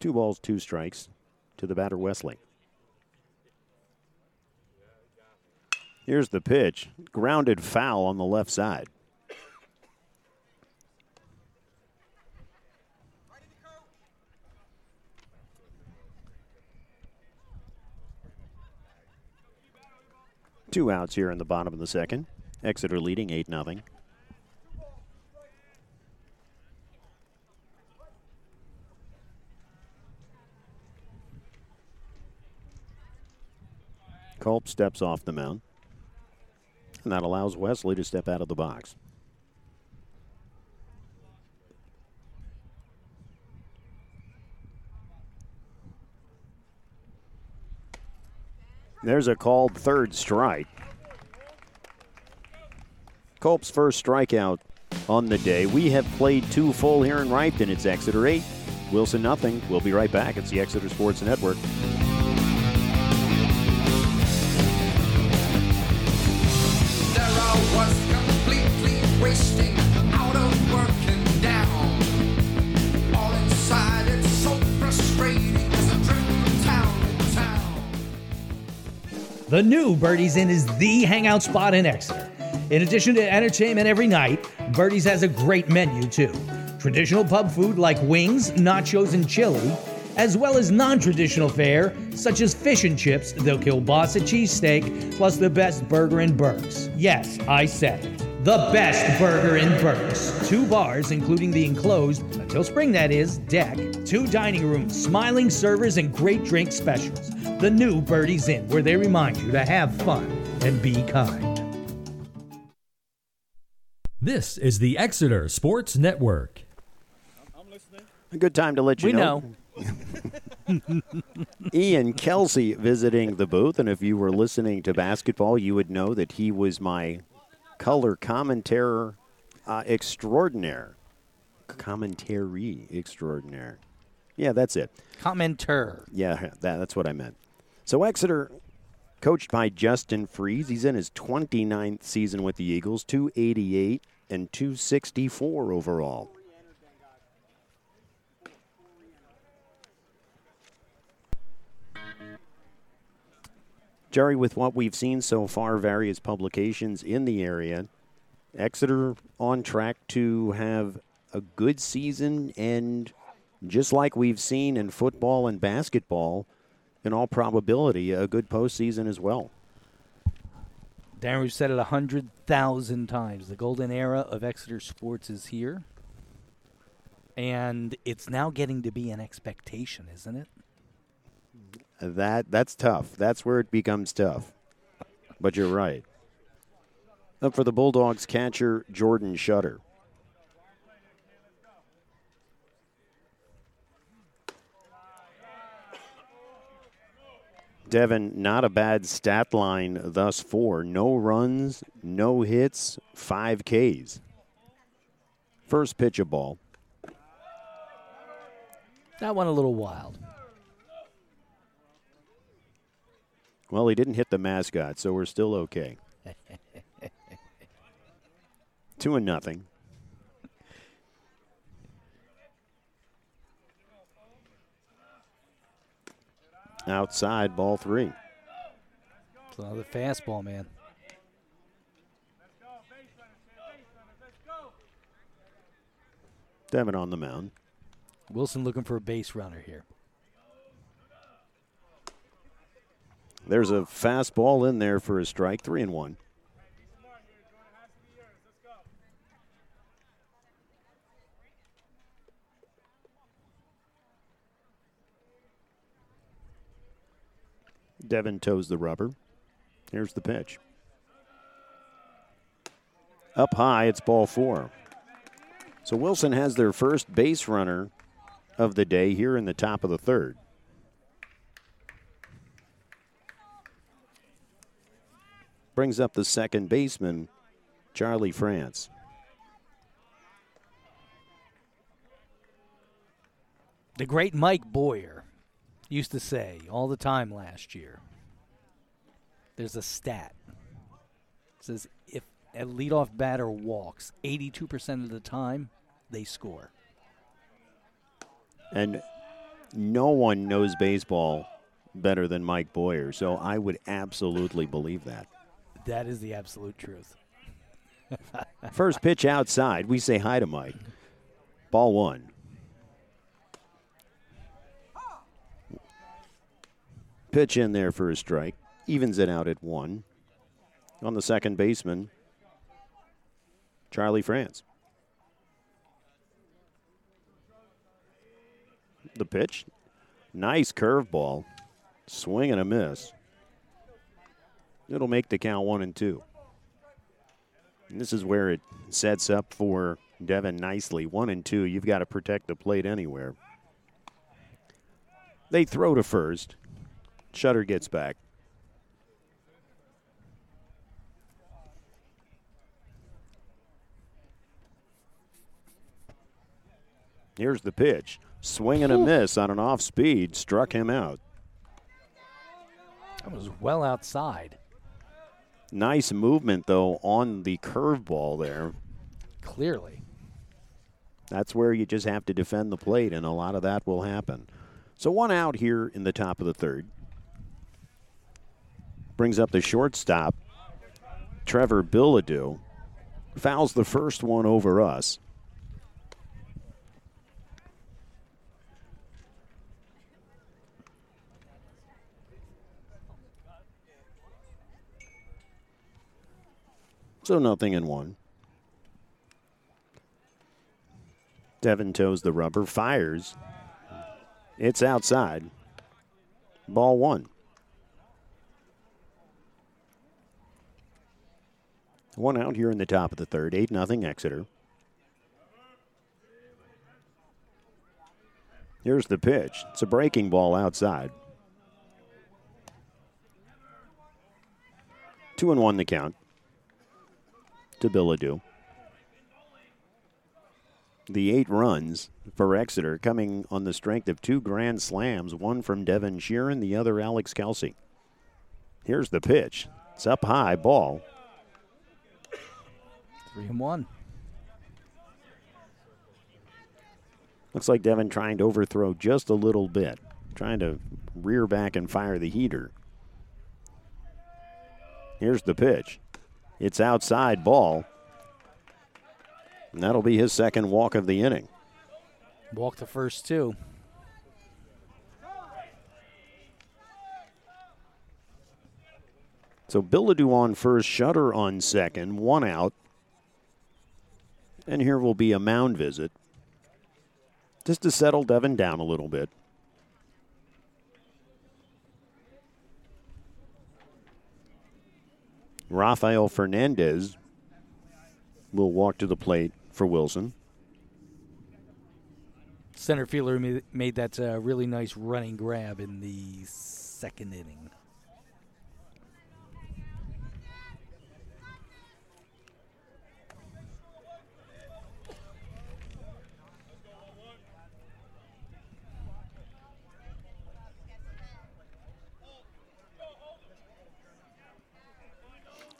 Two balls, two strikes to the batter, Wesley. Here's the pitch. Grounded foul on the left side. Two outs here in the bottom of the second. Exeter leading 8 0. Culp steps off the mound. And that allows Wesley to step out of the box. There's a called third strike. Culp's first strikeout on the day. We have played two full here in Reiffton. It's Exeter 8, Wilson nothing. We'll be right back. It's the Exeter Sports Network. The new Birdies Inn is the hangout spot in Exeter. In addition to entertainment every night, Birdies has a great menu too. Traditional pub food like wings, nachos, and chili, as well as non traditional fare such as fish and chips, the kielbasa cheesesteak, plus the best burger in Berks. Yes, I said it. The best burger in Berks. Two bars, including the enclosed, until spring that is, deck. Two dining rooms, smiling servers, and great drink specials the new Birdies Inn, where they remind you to have fun and be kind. This is the Exeter Sports Network. I'm listening. A good time to let you we know. know. Ian Kelsey visiting the booth, and if you were listening to basketball, you would know that he was my color commentator uh, extraordinaire commentary extraordinaire. Yeah, that's it. Commenter. Yeah, that, that's what I meant. So Exeter, coached by Justin Fries, he's in his 29th season with the Eagles, 288 and 264 overall. Jerry, with what we've seen so far, various publications in the area, Exeter on track to have a good season and just like we've seen in football and basketball, in all probability, a good postseason as well. Darren, we've said it a hundred thousand times. The golden era of Exeter sports is here, and it's now getting to be an expectation, isn't it? That that's tough. That's where it becomes tough. But you're right. Up for the Bulldogs catcher Jordan Shutter. Devin, not a bad stat line thus far. No runs, no hits, five Ks. First pitch a ball. That one a little wild. Well, he didn't hit the mascot, so we're still okay. Two and nothing. Outside, ball three. It's another fastball, man. Devin on the mound. Wilson looking for a base runner here. There's a fastball in there for a strike, three and one. Devin toes the rubber. Here's the pitch. Up high, it's ball four. So Wilson has their first base runner of the day here in the top of the third. Brings up the second baseman, Charlie France. The great Mike Boyer used to say all the time last year. There's a stat. It says if a leadoff batter walks 82% of the time, they score. And no one knows baseball better than Mike Boyer, so I would absolutely believe that. That is the absolute truth. First pitch outside. We say hi to Mike. Ball one. Pitch in there for a strike. Evens it out at one. On the second baseman, Charlie France. The pitch. Nice curveball. Swing and a miss. It'll make the count one and two. And this is where it sets up for Devin nicely. One and two, you've got to protect the plate anywhere. They throw to first. Shutter gets back. Here's the pitch. Swing and a miss on an off speed. Struck him out. That was well outside. Nice movement, though, on the curveball there. Clearly. That's where you just have to defend the plate, and a lot of that will happen. So one out here in the top of the third. Brings up the shortstop, Trevor Bilodeau. Fouls the first one over us. So nothing in one. Devin toes the rubber, fires. It's outside. Ball one. One out here in the top of the third. 8 nothing Exeter. Here's the pitch. It's a breaking ball outside. Two and one the count to Bilodeau. the eight runs for Exeter coming on the strength of two grand slams, one from Devin Sheeran, the other Alex Kelsey. Here's the pitch. It's up high, ball. Three and one. Looks like Devin trying to overthrow just a little bit, trying to rear back and fire the heater. Here's the pitch. It's outside ball. And that'll be his second walk of the inning. Walk the first two. So Bilodeau on first, Shutter on second, one out. And here will be a mound visit just to settle Devin down a little bit. Rafael Fernandez will walk to the plate for Wilson. Center fielder made that uh, really nice running grab in the second inning.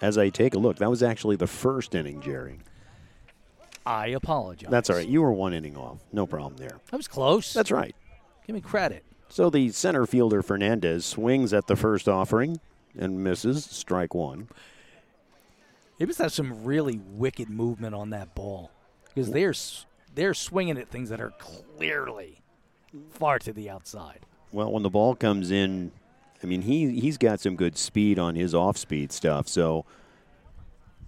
As I take a look. That was actually the first inning, Jerry. I apologize. That's all right. You were one inning off. No problem there. That was close. That's right. Give me credit. So the center fielder Fernandez swings at the first offering and misses. Strike one. He must have some really wicked movement on that ball because they're they're swinging at things that are clearly far to the outside. Well, when the ball comes in I mean, he he's got some good speed on his off-speed stuff. So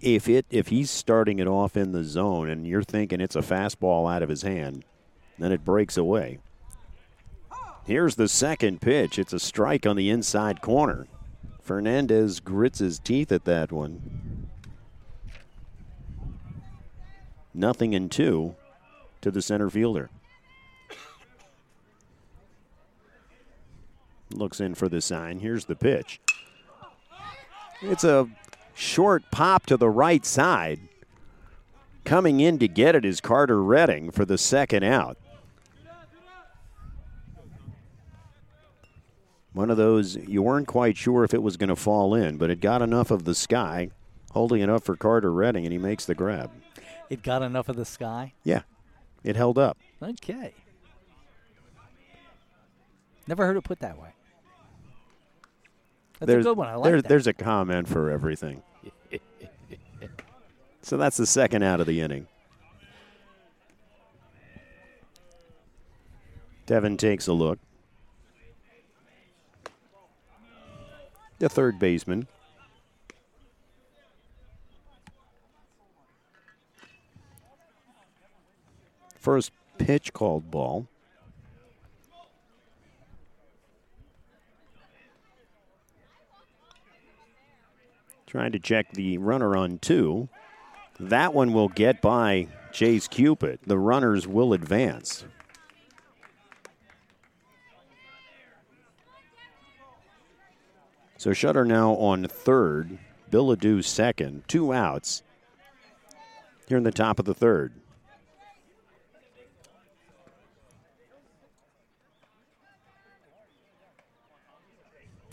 if it if he's starting it off in the zone and you're thinking it's a fastball out of his hand, then it breaks away. Here's the second pitch. It's a strike on the inside corner. Fernandez grits his teeth at that one. Nothing in two to the center fielder. Looks in for the sign. Here's the pitch. It's a short pop to the right side. Coming in to get it is Carter Redding for the second out. One of those you weren't quite sure if it was going to fall in, but it got enough of the sky, holding it up for Carter Redding, and he makes the grab. It got enough of the sky? Yeah, it held up. Okay. Never heard it put that way. That's there's, a good one. I like that. There's a comment for everything. so that's the second out of the inning. Devin takes a look. The third baseman. First pitch called ball. Trying to check the runner on two. That one will get by Chase Cupid. The runners will advance. So Shutter now on third, Bilodeau second, two outs here in the top of the third.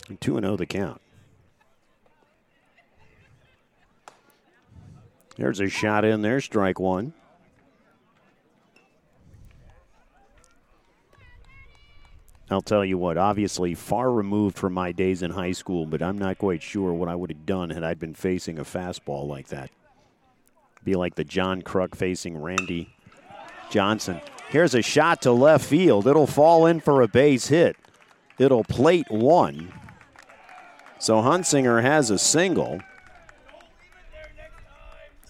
And 2 0 the count. There's a shot in there, strike one. I'll tell you what, obviously far removed from my days in high school, but I'm not quite sure what I would have done had I been facing a fastball like that. Be like the John Kruk facing Randy Johnson. Here's a shot to left field. It'll fall in for a base hit. It'll plate one. So Hunsicker has a single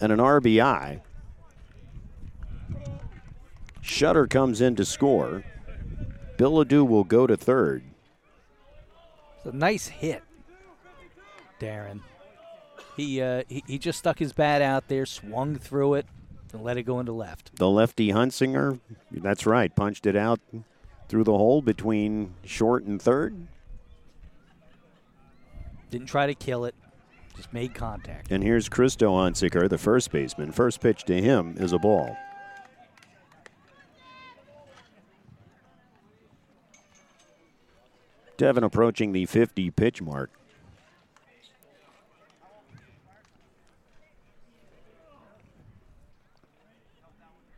and an RBI. Shutter comes in to score. Bilodeau will go to third. It's a nice hit, Darren. He, uh, he he just stuck his bat out there, swung through it, and let it go into left. The lefty Hunsicker, that's right, punched it out through the hole between short and third. Didn't try to kill it. Just made contact. And here's Christo Hunsicker, the first baseman. First pitch to him is a ball. Devin approaching the 50 pitch mark.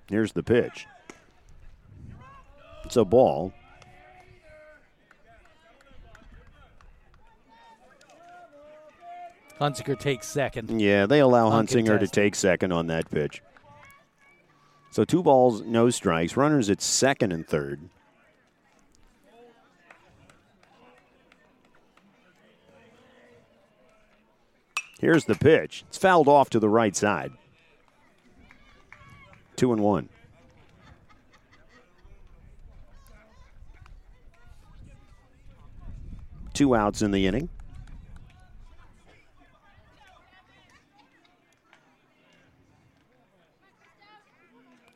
Here's the pitch. It's a ball Hunsicker takes second. Yeah, they allow Hunsicker to take second on that pitch. So two balls, no strikes. Runners at second and third. Here's the pitch. It's fouled off to the right side. Two and one. Two outs in the inning.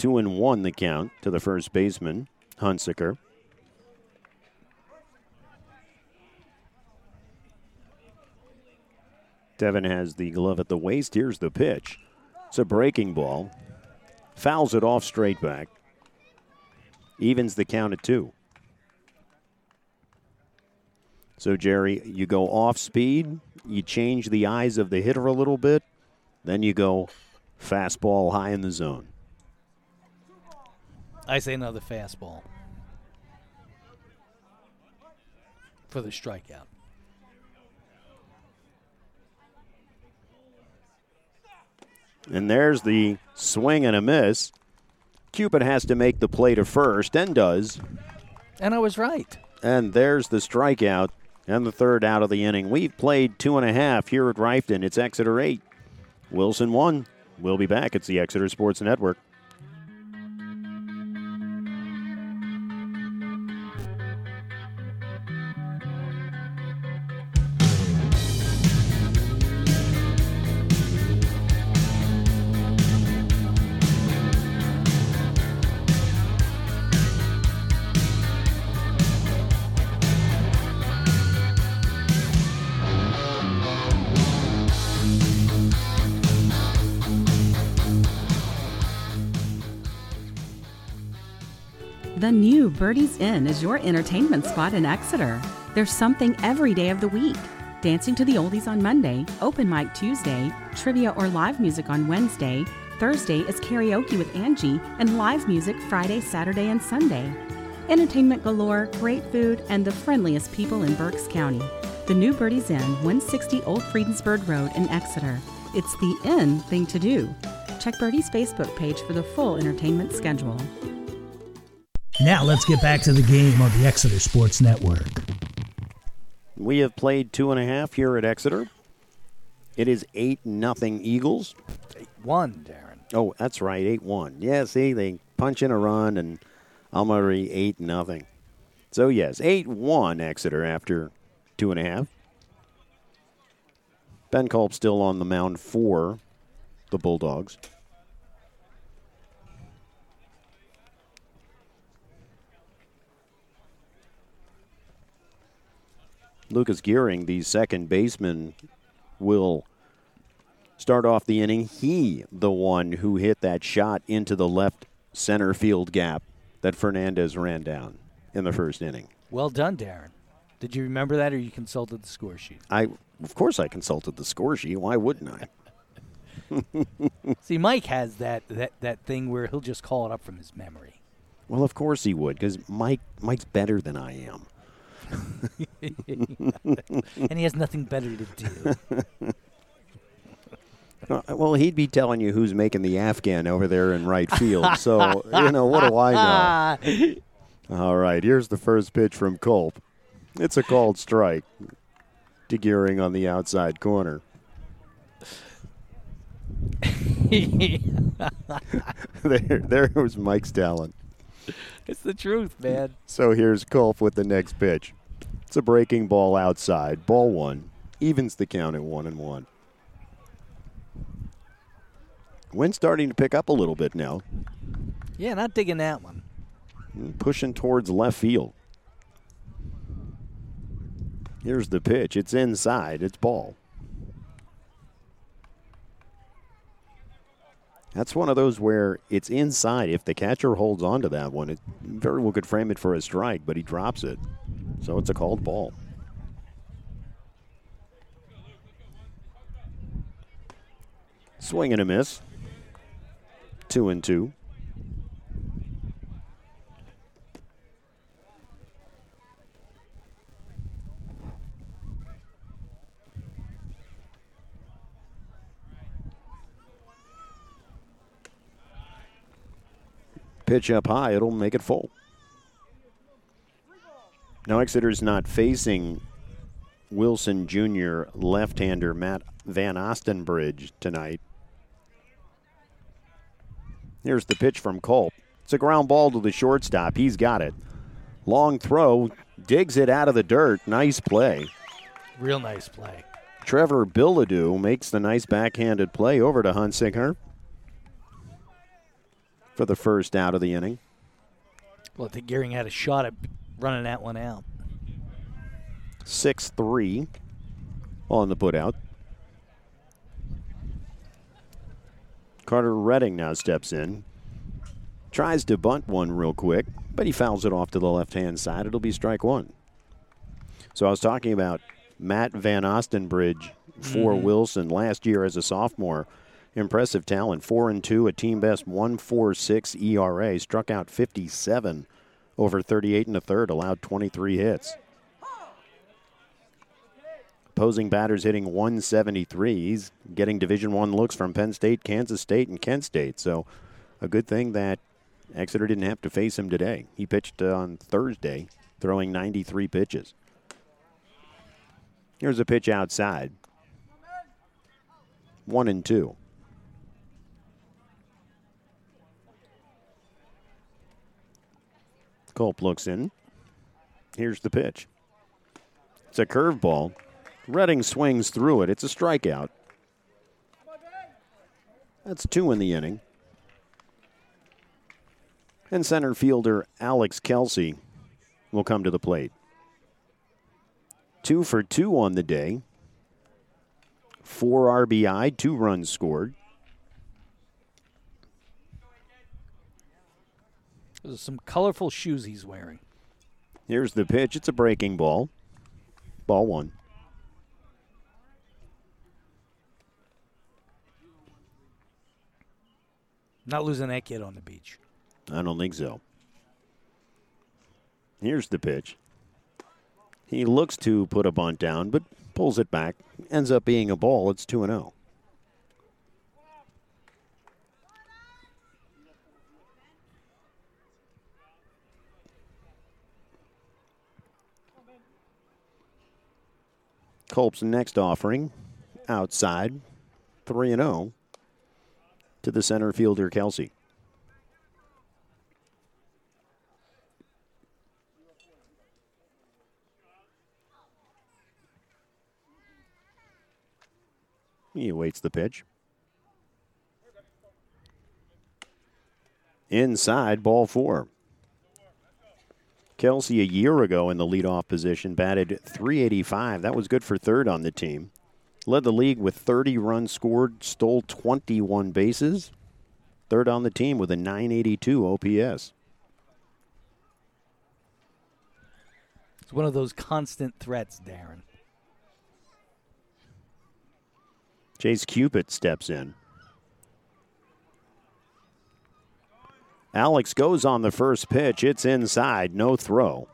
Two and one the count to the first baseman, Hunsicker. Devin has the glove at the waist. Here's the pitch. It's a breaking ball. Fouls it off straight back. Evens the count at two. So, Jerry, you go off speed, you change the eyes of the hitter a little bit, then you go fastball high in the zone. I say another fastball for the strikeout. And there's the swing and a miss. Cupid has to make the play to first and does. And I was right. And there's the strikeout and the third out of the inning. We've played two and a half here at Reiffton. It's Exeter 8. Wilson 1. We'll be back. It's the Exeter Sports Network. Birdie's Inn is your entertainment spot in Exeter. There's something every day of the week. Dancing to the oldies on Monday, open mic Tuesday, trivia or live music on Wednesday. Thursday is karaoke with Angie, and live music Friday, Saturday, and Sunday. Entertainment galore, great food, and the friendliest people in Berks County. The new Birdie's Inn, 160 Old Friedensburg Road in Exeter. It's the inn thing to do. Check Birdie's Facebook page for the full entertainment schedule. Now let's get back to the game on the Exeter Sports Network. We have played two and a half here at Exeter. It is 8 nothing Eagles. Eight one, Darren. Oh, that's right, 8 1. Yeah, see, they punch in a run, and Almari 8 nothing. So, yes, 8 1 Exeter after two and a half. Ben Culp still on the mound for the Bulldogs. Lucas Gearing, the second baseman, will start off the inning. He, the one who hit that shot into the left center field gap that Fernandez ran down in the first inning. Well done, Darren. Did you remember that, or you consulted the score sheet? I, of course, I consulted the score sheet. Why wouldn't I? See, Mike has that, that that thing where he'll just call it up from his memory. Well, of course he would, because Mike, Mike's better than I am. and he has nothing better to do. Uh, Well, he'd be telling you who's making the Afghan over there in right field. So, you know, what do I know? All right, here's the first pitch from Culp. It's a called strike to Gearing on the outside corner. there, there was Mike's talent. it's the truth, man. So here's Culp with the next pitch. It's a breaking ball outside. Ball one. Evens the count at one and one. Wind starting to pick up a little bit now. Yeah, not digging that one. pushing towards left field. Here's the pitch. It's inside. It's ball. That's one of those where it's inside. If the catcher holds on to that one, it very well could frame it for a strike, but he drops it. So it's a called ball. Swing and a miss. Two and two. Pitch up high, it'll make it full. Now Exeter's not facing Wilson Jr. left-hander Matt Van Ostenbridge tonight. Here's the pitch from Culp. It's a ground ball to the shortstop. He's got it. Long throw, digs it out of the dirt. Nice play. Real nice play. Trevor Bilodeau makes the nice backhanded play over to Hunsicker for the first out of the inning. Well, I think Gehring had a shot at running that one out. 6 3 on the putout. Carter Redding now steps in. Tries to bunt one real quick, but he fouls it off to the left hand side. It'll be strike one. So I was talking about Matt Van Ostenbridge for Mm-hmm. Wilson last year as a sophomore. Impressive talent. Four and two, a team best 146 ERA. Struck out 57 over 38 and a third, allowed 23 hits. Opposing batters hitting 173. He's getting Division One looks from Penn State, Kansas State, and Kent State. So, a good thing that Exeter didn't have to face him today. He pitched uh, on Thursday, throwing 93 pitches. Here's a pitch outside. One and two. Culp looks in. Here's the pitch. It's a curveball. Redding swings through it. It's a strikeout. That's two in the inning. And center fielder Alex Kelsey will come to the plate. Two for two on the day. Four RBI, two runs scored. There's some colorful shoes he's wearing. Here's the pitch. It's a breaking ball. Ball one. Not losing that kid on the beach. I don't think so. Here's the pitch. He looks to put a bunt down, but pulls it back. Ends up being a ball. It's 2 0. Culp's next offering outside 3 0 to the center fielder, Kelsey. He awaits the pitch. Inside, ball four. Kelsey, a year ago in the leadoff position, batted 385. That was good for third on the team. Led the league with 30 runs scored, stole 21 bases. Third on the team with a 982 OPS. It's one of those constant threats, Darren. Chase Cupid steps in. Alex goes on the first pitch. It's inside, no throw.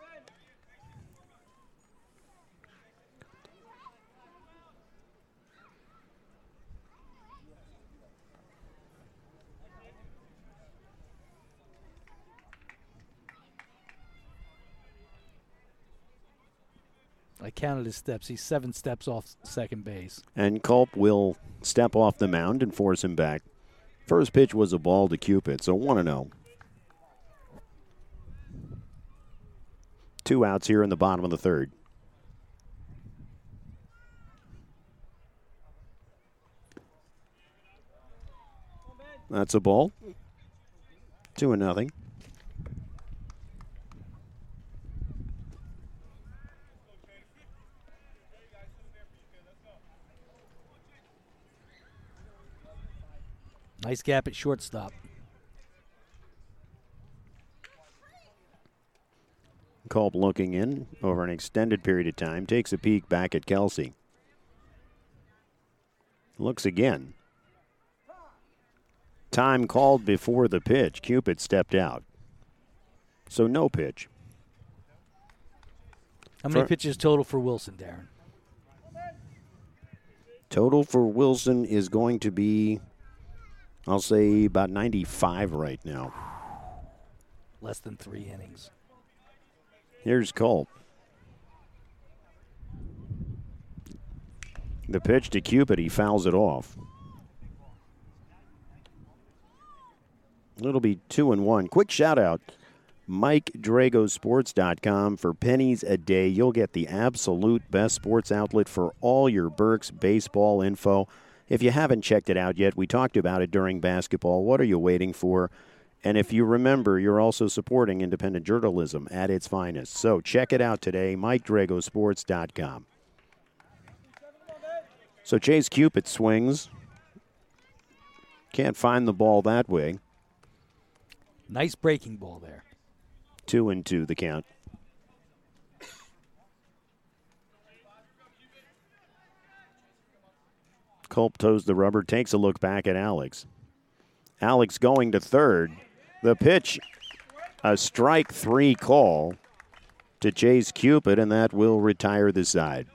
I counted his steps. He's seven steps off second base. And Culp will step off the mound and force him back. First pitch was a ball to Cupid, so 1 0. Two outs here in the bottom of the third. That's a ball. Two and nothing. Nice gap at shortstop. Culp looking in over an extended period of time, takes a peek back at Kelsey. Looks again. Time called before the pitch. Cupid stepped out. So no pitch. How many For- pitches total for Wilson, Darren? Total for Wilson is going to be, I'll say, about 95 right now. Less than three innings. Here's Culp. The pitch to Cupid, he fouls it off. It'll be two and one. Quick shout out MikeDragosports.com. For pennies a day, you'll get the absolute best sports outlet for all your Berks baseball info. If you haven't checked it out yet, we talked about it during basketball. What are you waiting for? And if you remember, you're also supporting independent journalism at its finest. So check it out today, MikeDragosports.com. So Chase Cupid swings. Can't find the ball that way. Nice breaking ball there. Two and two, the count. Culp toes the rubber, takes a look back at Alex. Alex going to third. The pitch, a strike three call to Chase Cupid, and that will retire the side.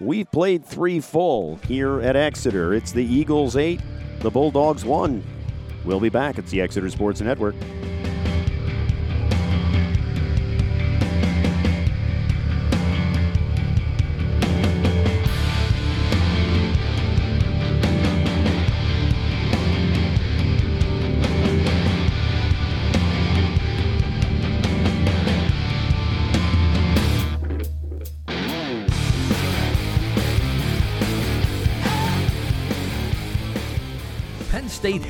We've played three full here at Exeter. It's the Eagles eight, the Bulldogs one. We'll be back. It's the Exeter Sports Network.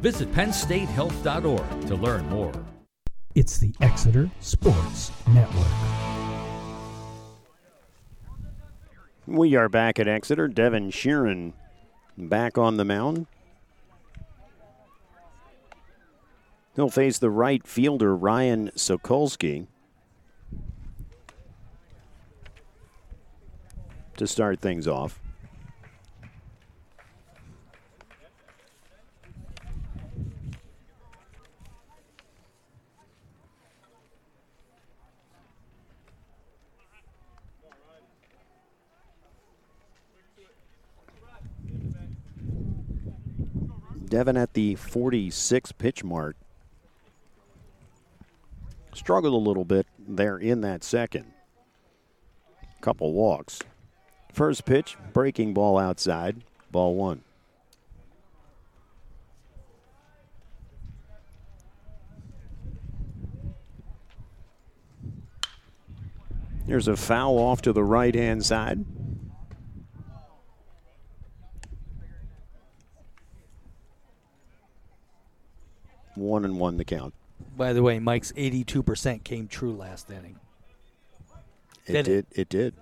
Visit PennStateHealth.org to learn more. It's the Exeter Sports Network. We are back at Exeter. Devin Sheeran back on the mound. He'll face the right fielder, Ryan Sokolsky, to start things off. Devin at the 46 pitch mark. Struggled a little bit there in that second. Couple walks. First pitch, breaking ball outside, ball one. Here's a foul off to the right hand side. One and one the count. By the way, Mike's 82% came true last inning. It Did did. it? It did.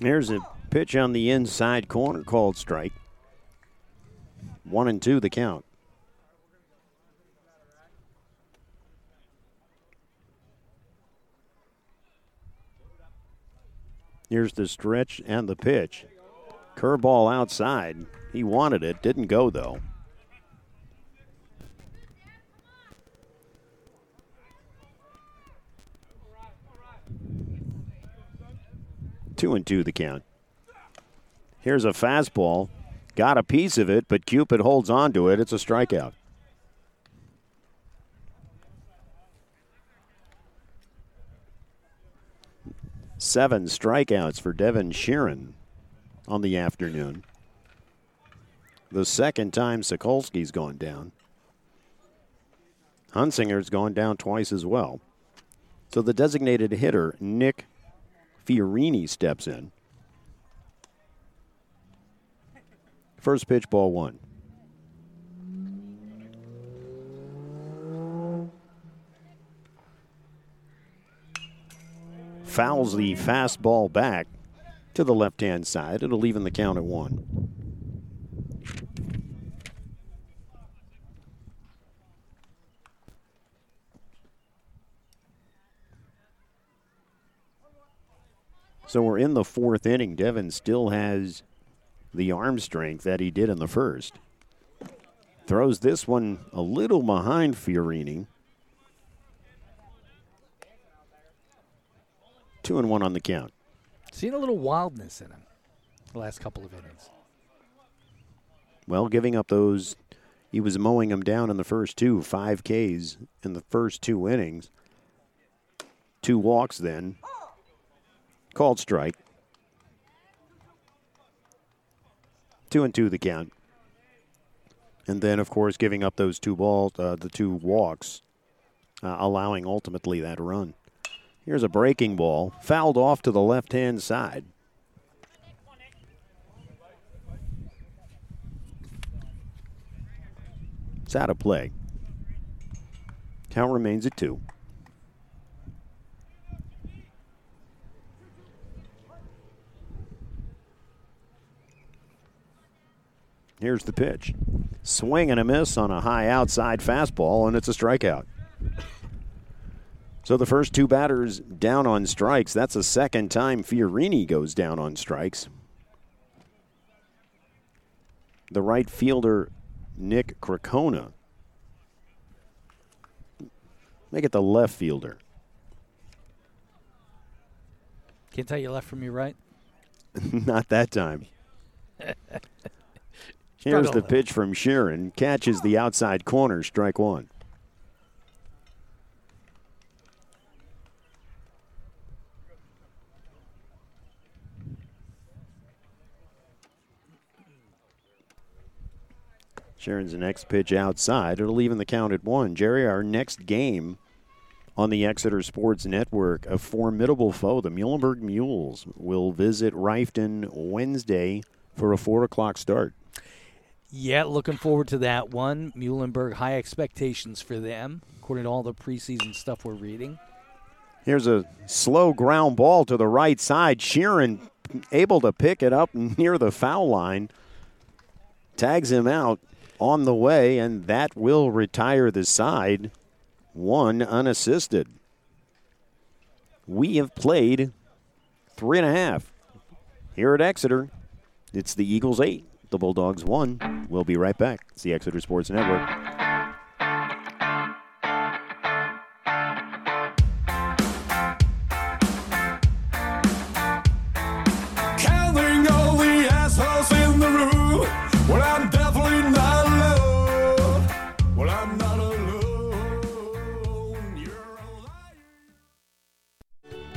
There's a pitch on the inside corner called strike. One and two the count. Here's the stretch and the pitch. Curveball outside. He wanted it, didn't go though. Two and two the count. Here's a fastball. Got a piece of it, but Cupid holds on to it. It's a strikeout. Seven strikeouts for Devin Sheeran on the afternoon. The second time Sokolsky's gone down. Hunsicker's gone down twice as well. So the designated hitter, Nick Fiorini, steps in. First pitch, ball one. Fouls the fastball back to the left hand side. It'll even the count at one. So we're in the fourth inning. Devin still has the arm strength that he did in the first. Throws this one a little behind Fiorini. Two and one on the count. Seen a little wildness in him the last couple of innings. Well, giving up those, he was mowing them down in the first two, five Ks in the first two innings. Two walks then. Called strike. Two and two the count. And then, of course, giving up those two balls, uh, the two walks, uh, allowing ultimately that run. Here's a breaking ball, fouled off to the left hand side. It's out of play. Count remains at two. Here's the pitch. Swing and a miss on a high outside fastball, and it's a strikeout. So the first two batters down on strikes. That's the second time Fiorini goes down on strikes. The right fielder, Nick Crocona. Make it the left fielder. Can't tell you left from your right. Not that time. Here's the pitch from Sheeran. Catches the outside corner, strike one. Sheeran's next pitch outside. It'll even the count at one. Jerry, our next game on the Exeter Sports Network, a formidable foe. The Muhlenberg Mules will visit Reiffton Wednesday for a 4 o'clock start. Yeah, looking forward to that one. Muhlenberg, high expectations for them, according to all the preseason stuff we're reading. Here's a slow ground ball to the right side. Sheeran able to pick it up near the foul line. Tags him out on the way, and that will retire the side one unassisted. We have played three and a half here at Exeter. It's the Eagles eight, the Bulldogs won. We'll be right back. It's the Exeter Sports Network.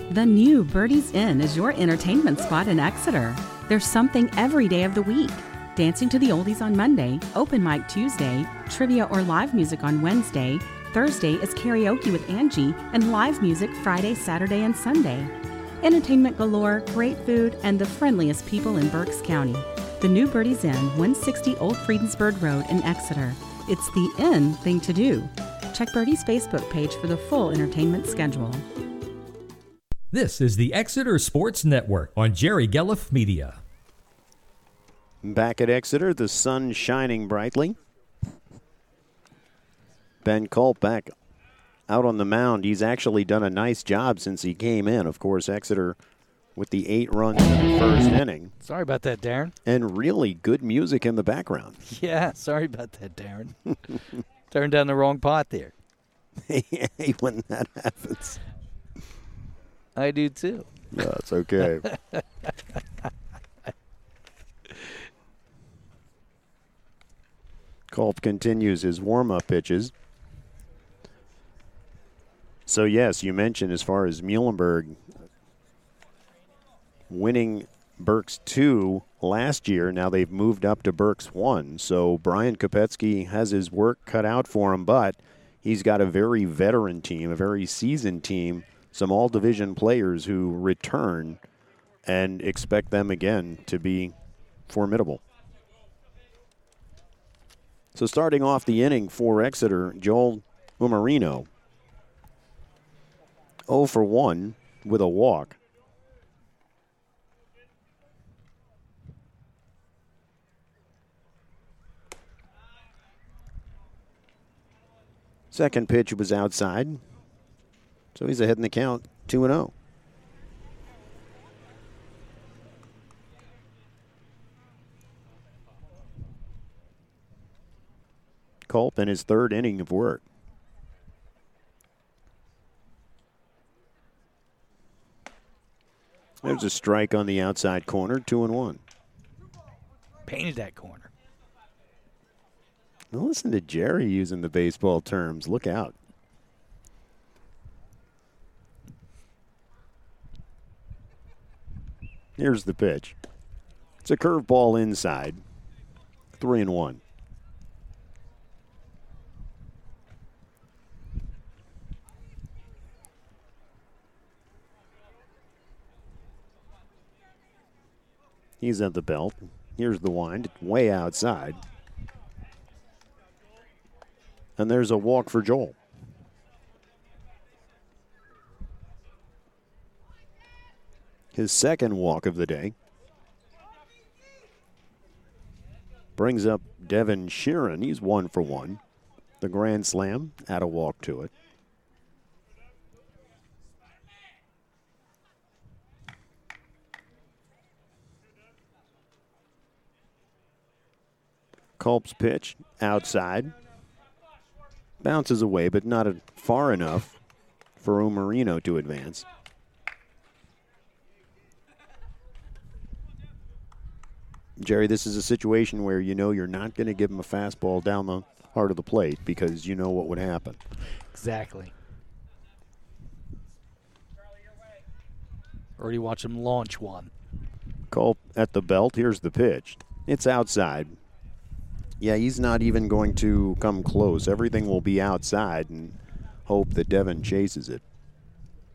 The new Birdie's Inn is your entertainment spot in Exeter. There's something every day of the week. Dancing to the Oldies on Monday, open mic Tuesday, trivia or live music on Wednesday. Thursday is karaoke with Angie, and live music Friday, Saturday, and Sunday. Entertainment galore, great food, and the friendliest people in Berks County. The new Birdie's Inn, 160 Old Friedensburg Road in Exeter. It's the in thing to do. Check Birdie's Facebook page for the full entertainment schedule. This is the Exeter Sports Network on Jerry Gelliff Media. Back at Exeter, the sun shining brightly. Ben Culp back out on the mound. He's actually done a nice job since he came in. Of course, Exeter with the eight runs in the first inning. Sorry about that, Darren. And really good music in the background. Yeah, sorry about that, Darren. Turned down the wrong pot there. hey, when that happens. I do too. That's okay. Culp continues his warm up pitches. So, yes, you mentioned as far as Muhlenberg winning Berks 2 last year, now they've moved up to Berks 1. So, Brian Kopetsky has his work cut out for him, but he's got a very veteran team, a very seasoned team, some all division players who return and expect them again to be formidable. So starting off the inning for Exeter, Joel Umarino. 0 for 1 with a walk. Second pitch was outside. So he's ahead in the count, 2 0. Culp in his third inning of work. There's a strike on the outside corner, two and one. Painted that corner. Now listen to Jerry using the baseball terms. Look out. Here's the pitch. It's a curveball inside. Three and one. He's at the belt. Here's the wind, way outside. And there's a walk for Joel. His second walk of the day. Brings up Devin Sheeran. He's one for one. The grand slam, add a walk to it. Culp's pitch outside. Bounces away, but not far enough for Umarino to advance. Jerry, this is a situation where you know you're not going to give him a fastball down the heart of the plate because you know what would happen. Exactly. Already watch him launch one. Culp at the belt. Here's the pitch. It's outside. Yeah, he's not even going to come close. Everything will be outside and hope that Devin chases it.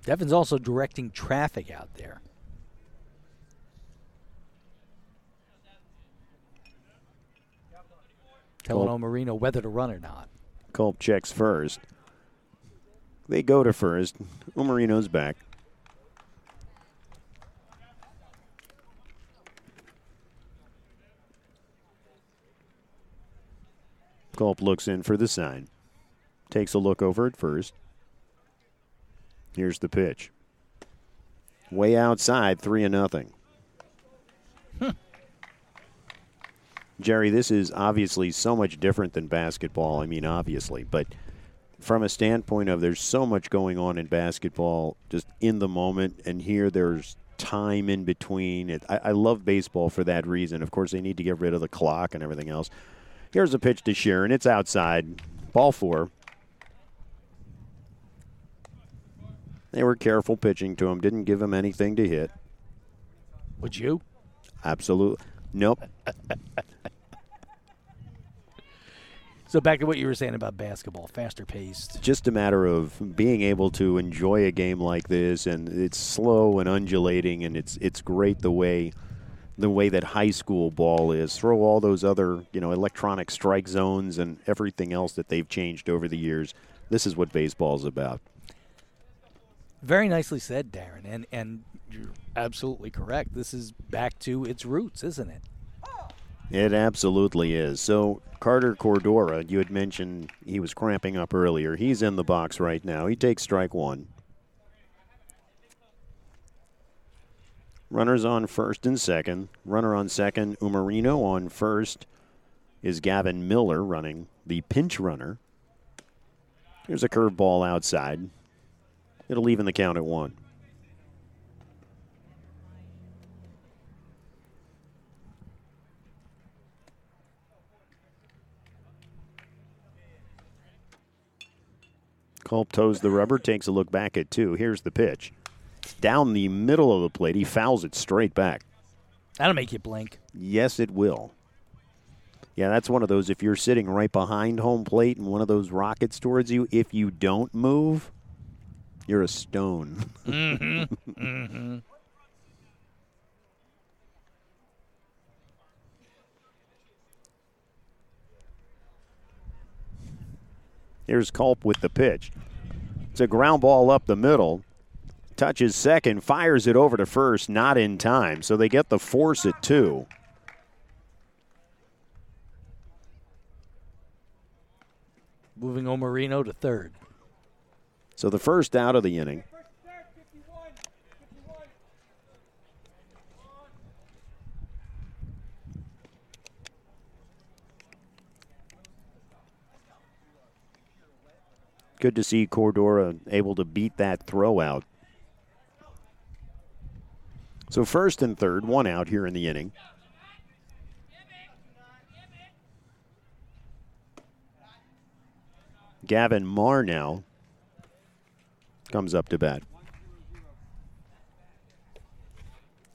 Devin's also directing traffic out there. Telling Culp. Marino whether to run or not. Culp checks first. They go to first. Umarino's back. Culp looks in for the sign. Takes a look over at first. Here's the pitch. Way outside, three and nothing. Hmm. Jerry, this is obviously so much different than basketball. I mean, obviously, but from a standpoint of there's so much going on in basketball just in the moment, and here there's time in between. It, I, I love baseball for that reason. Of course, they need to get rid of the clock and everything else. Here's a pitch to Sheeran. It's outside. Ball four. They were careful pitching to him. Didn't give him anything to hit. Would you? Absolutely. Nope. so back to what you were saying about basketball, faster paced. Just a matter of being able to enjoy a game like this, and it's slow and undulating, and it's it's great the way the way that high school ball is. Throw all those other, you know, electronic strike zones and everything else that they've changed over the years. This is what baseball is about. Very nicely said, Darren, and and you're absolutely correct. This is back to its roots, isn't it? It absolutely is. So Carter Cordora, you had mentioned he was cramping up earlier. He's in the box right now. He takes strike one. Runners on first and second. Runner on second, Umarino. On first is Gavin Miller running the pinch runner. Here's a curveball outside. It'll even the count at one. Culp toes the rubber, takes a look back at two. Here's the pitch down the middle of the plate. He fouls it straight back. That'll make you blink. Yes, it will. Yeah, that's one of those. If you're sitting right behind home plate and one of those rockets towards you, if you don't move, you're a stone. Mm-hmm. mm-hmm. Here's Culp with the pitch. It's a ground ball up the middle. Touches second, fires it over to first, not in time. So they get the force at two. Moving Omarino to third. So the first out of the inning. Good to see Cordora able to beat that throw out. So first and third, one out here in the inning. Gavin Marr now comes up to bat.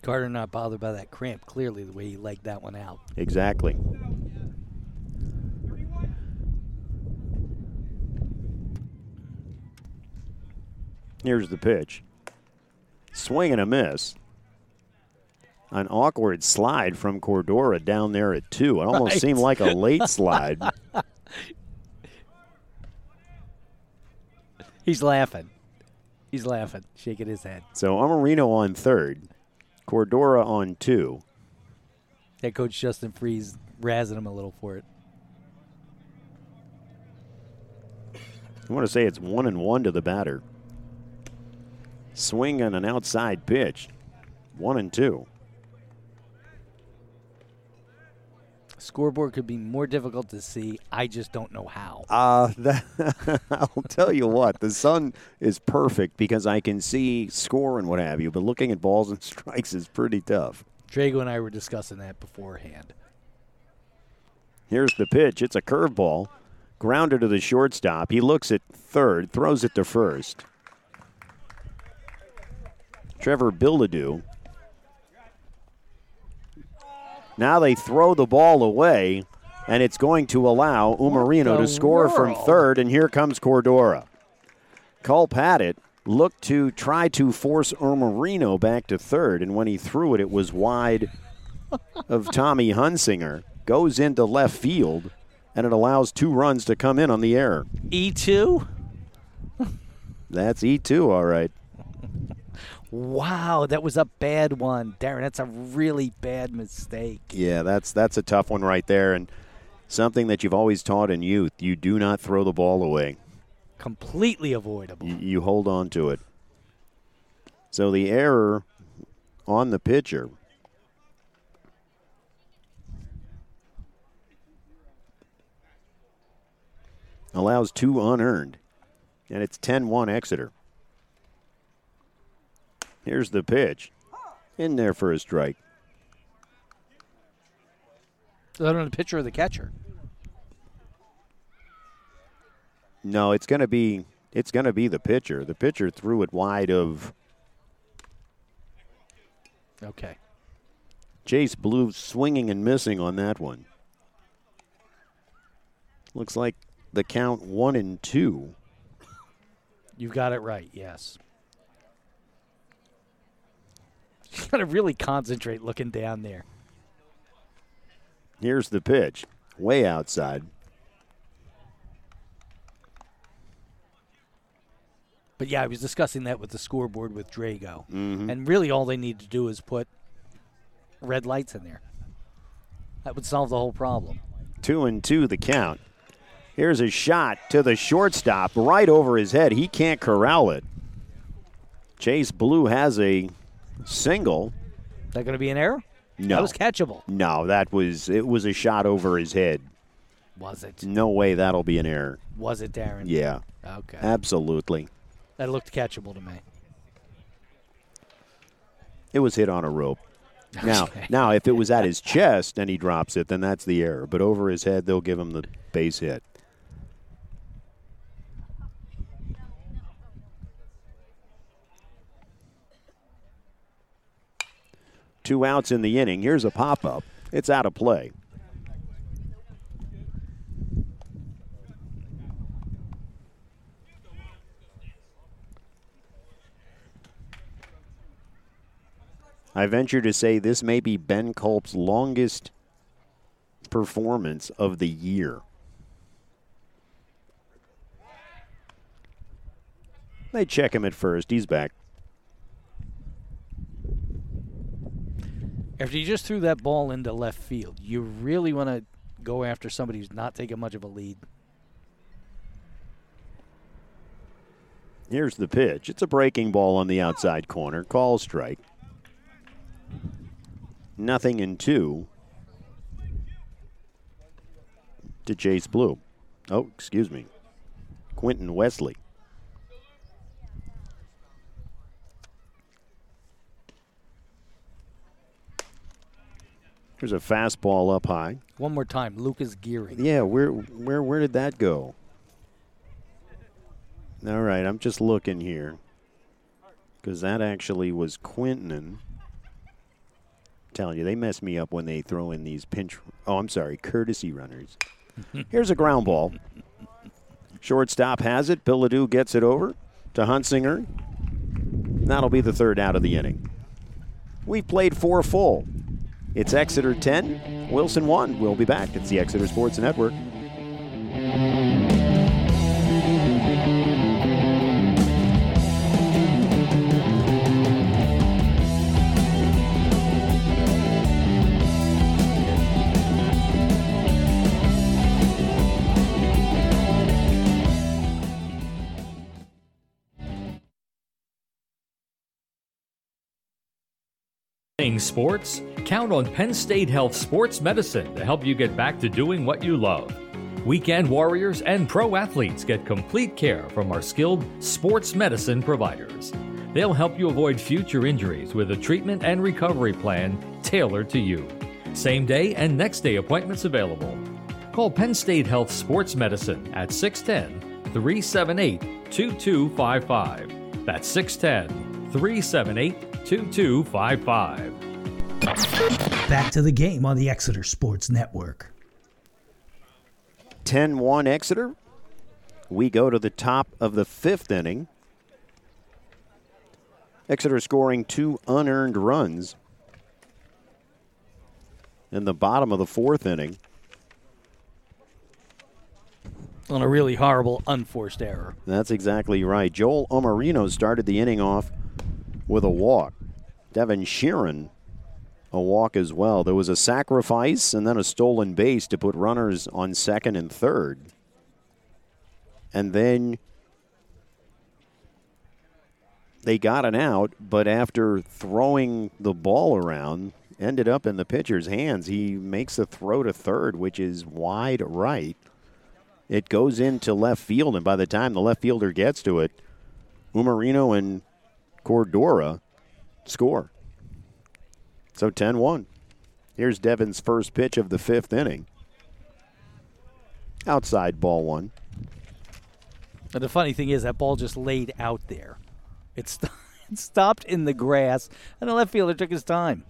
Carter not bothered by that cramp, clearly, the way he legged that one out. Exactly. Here's the pitch. Swing and a miss. An awkward slide from Cordora down there at two. It almost right. seemed like a late slide. He's laughing. He's laughing, shaking his head. So Omarino on third, Cordora on two. Head coach Justin Freeze razzing him a little for it. I want to say it's one and one to the batter. Swing on an outside pitch. One and two. Scoreboard could be more difficult to see. I just don't know how. Uh, that, I'll tell you what, the sun is perfect because I can see score and what have you, but looking at balls and strikes is pretty tough. Drago and I were discussing that beforehand. Here's the pitch. It's a curveball. Grounded to the shortstop. He looks at third, throws it to first. Trevor Bilodeau. Now they throw the ball away, and it's going to allow Omarino to score world? from third, and here comes Cordora. Culp had it, looked to try to force Omarino back to third, and when he threw it, it was wide of Tommy Hunsicker. Goes into left field, and it allows two runs to come in on the air. E2? That's E2, all right. Wow, that was a bad one, Darren. That's a really bad mistake. Yeah, that's that's a tough one right there, and something that you've always taught in youth: you do not throw the ball away. Completely avoidable. You, you hold on to it. So the error on the pitcher. Allows two unearned, and it's 10 1 Exeter. Here's the pitch. In there for a strike. Is that on the pitcher or the catcher? No, it's going to be it's going to be the pitcher. The pitcher threw it wide of. Okay. Chase Blue swinging and missing on that one. Looks like the count one and two. You've got it right. Yes. You got to really concentrate looking down there. Here's the pitch, way outside. But yeah, I was discussing that with the scoreboard with Drago. Mm-hmm. And really all they need to do is put red lights in there. That would solve the whole problem. Two and two the count. Here's a shot to the shortstop right over his head. He can't corral it. Chase Blue has a single. Is that going to be an error? No. That was catchable. No, that was it was a shot over his head. Was it? No way that'll be an error. Was it, Darren? Yeah. Okay. Absolutely. That looked catchable to me. It was hit on a rope. Now, okay. now if it was at his chest and he drops it, then that's the error. But over his head, they'll give him the base hit. two outs in the inning. Here's a pop up, it's out of play. I venture to say this may be Ben Culp's longest performance of the year. They check him at first. He's back. After you just threw that ball into left field, you really want to go after somebody who's not taking much of a lead. Here's the pitch. It's a breaking ball on the outside corner. Call strike. Nothing in two to Chase Blue. Oh, excuse me. Quentin Wesley. There's a fastball up high. One more time, Lucas Geary. Yeah, where where where did that go? All right, I'm just looking here because that actually was Quentin. telling you, they mess me up when they throw in these pinch. Oh, I'm sorry, courtesy runners. Here's a ground ball. Shortstop has it. Bilodeau gets it over to Hunsicker. That'll be the third out of the inning. We played four full. It's Exeter 10, Wilson 1. We'll be back. It's the Exeter Sports Network. Sports? Count on Penn State Health Sports Medicine to help you get back to doing what you love. Weekend warriors and pro athletes get complete care from our skilled sports medicine providers. They'll help you avoid future injuries with a treatment and recovery plan tailored to you. Same day and next day appointments available. Call Penn State Health Sports Medicine at 610 378 2255. That's 610 378 2255. Back to the game on the Exeter Sports Network. 10 1 Exeter. We go to the top of the fifth inning. Exeter scoring two unearned runs in the bottom of the fourth inning. On a really horrible, unforced error. That's exactly right. Joel Omarino started the inning off with a walk. Devin Sheeran, a walk as well. There was a sacrifice and then a stolen base to put runners on second and third. And then they got an out, but after throwing the ball around, ended up in the pitcher's hands. He makes a throw to third, which is wide right. It goes into left field, and by the time the left fielder gets to it, Omarino and Cordora score. So 10 1. Here's Devin's first pitch of the fifth inning. Outside ball one. And the funny thing is, that ball just laid out there. It, st- it stopped in the grass, and the left fielder took his time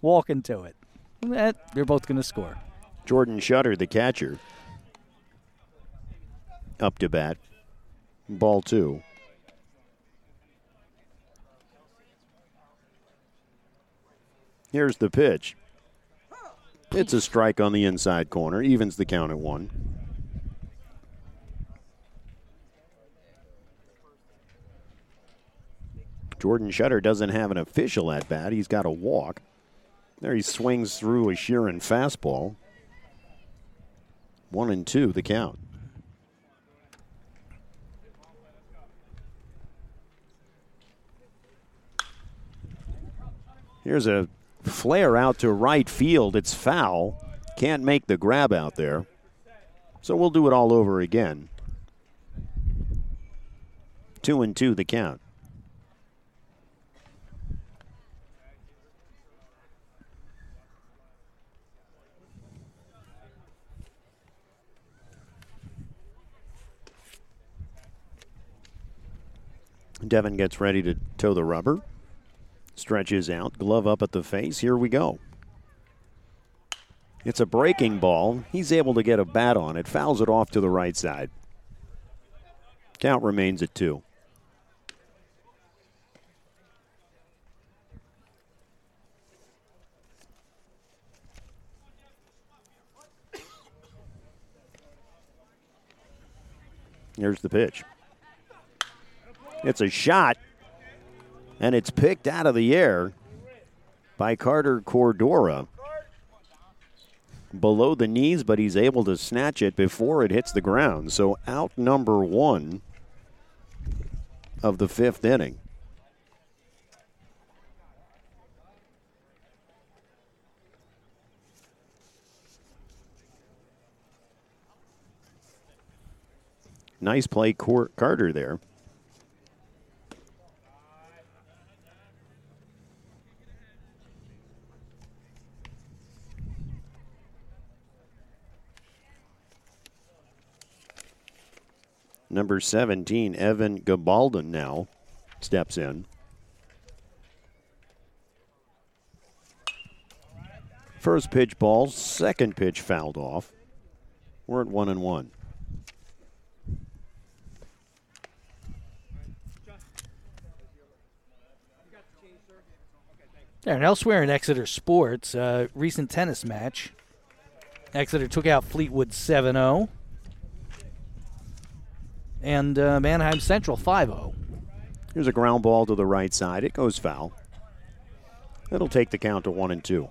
walking to it. Eh, and you're both going to score. Jordan Shutter, the catcher, up to bat. Ball two. Here's the pitch. It's a strike on the inside corner, evens the count at one. Jordan Shutter doesn't have an official at bat. He's got a walk. There he swings through a Sheeran fastball. One and two, the count. Here's a flare out to right field. It's foul. Can't make the grab out there. So we'll do it all over again. Two and two, the count. Devin gets ready to toe the rubber stretches out, glove up at the face. Here we go. It's a breaking ball. He's able to get a bat on it, fouls it off to the right side. Count remains at two. Here's the pitch. It's a shot and it's picked out of the air by Carter Cordora. Below the knees, but he's able to snatch it before it hits the ground. So out number one of the fifth inning. Nice play, Carter there. Number 17, Evan Gabaldon now steps in. First pitch ball, second pitch fouled off. We're at one and one. There, and elsewhere in Exeter sports, uh, recent tennis match. Exeter took out Fleetwood 7 0 and uh, Manheim Central 5 0. Here's a ground ball to the right side. It goes foul. It'll take the count to 1 and 2.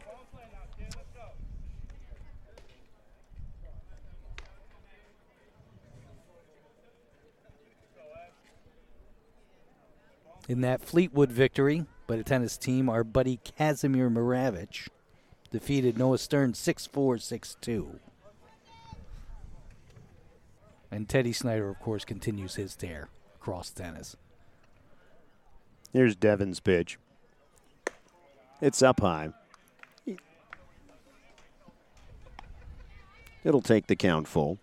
In that Fleetwood victory by the tennis team, our buddy Kazimir Moravich defeated Noah Stern 6 4 6 2. And Teddy Snyder, of course, continues his tear across tennis. Here's Devin's pitch. It's up high. It'll take the count full.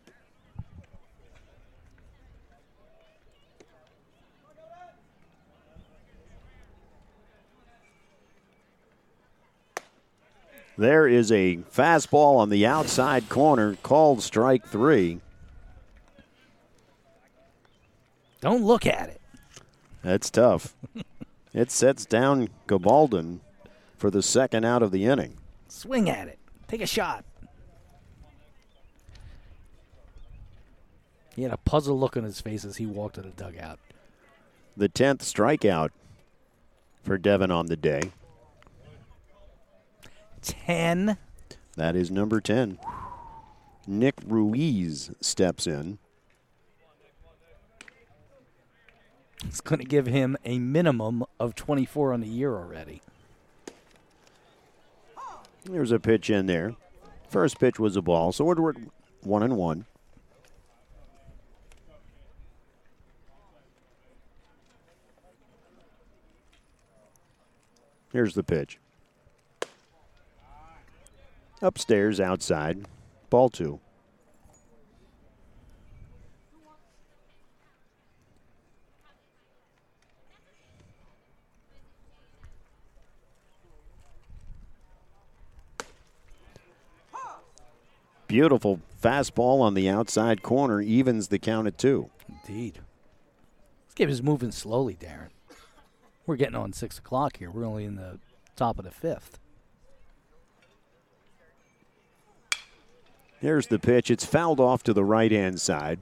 There is a fastball on the outside corner called strike three. Don't look at it. That's tough. it sets down Gabaldon for the second out of the inning. Swing at it. Take a shot. He had a puzzled look on his face as he walked to the dugout. The 10th strikeout for Devin on the day. 10. That is number 10. Nick Ruiz steps in. It's going to give him a minimum of 24 on the year already. There's a pitch in there. First pitch was a ball, so we're one and one. Here's the pitch. Upstairs, outside, ball two. Beautiful fastball on the outside corner evens the count at two. Indeed. This game is moving slowly, Darren. We're getting on six o'clock here. We're only in the top of the fifth. Here's the pitch. It's fouled off to the right hand side.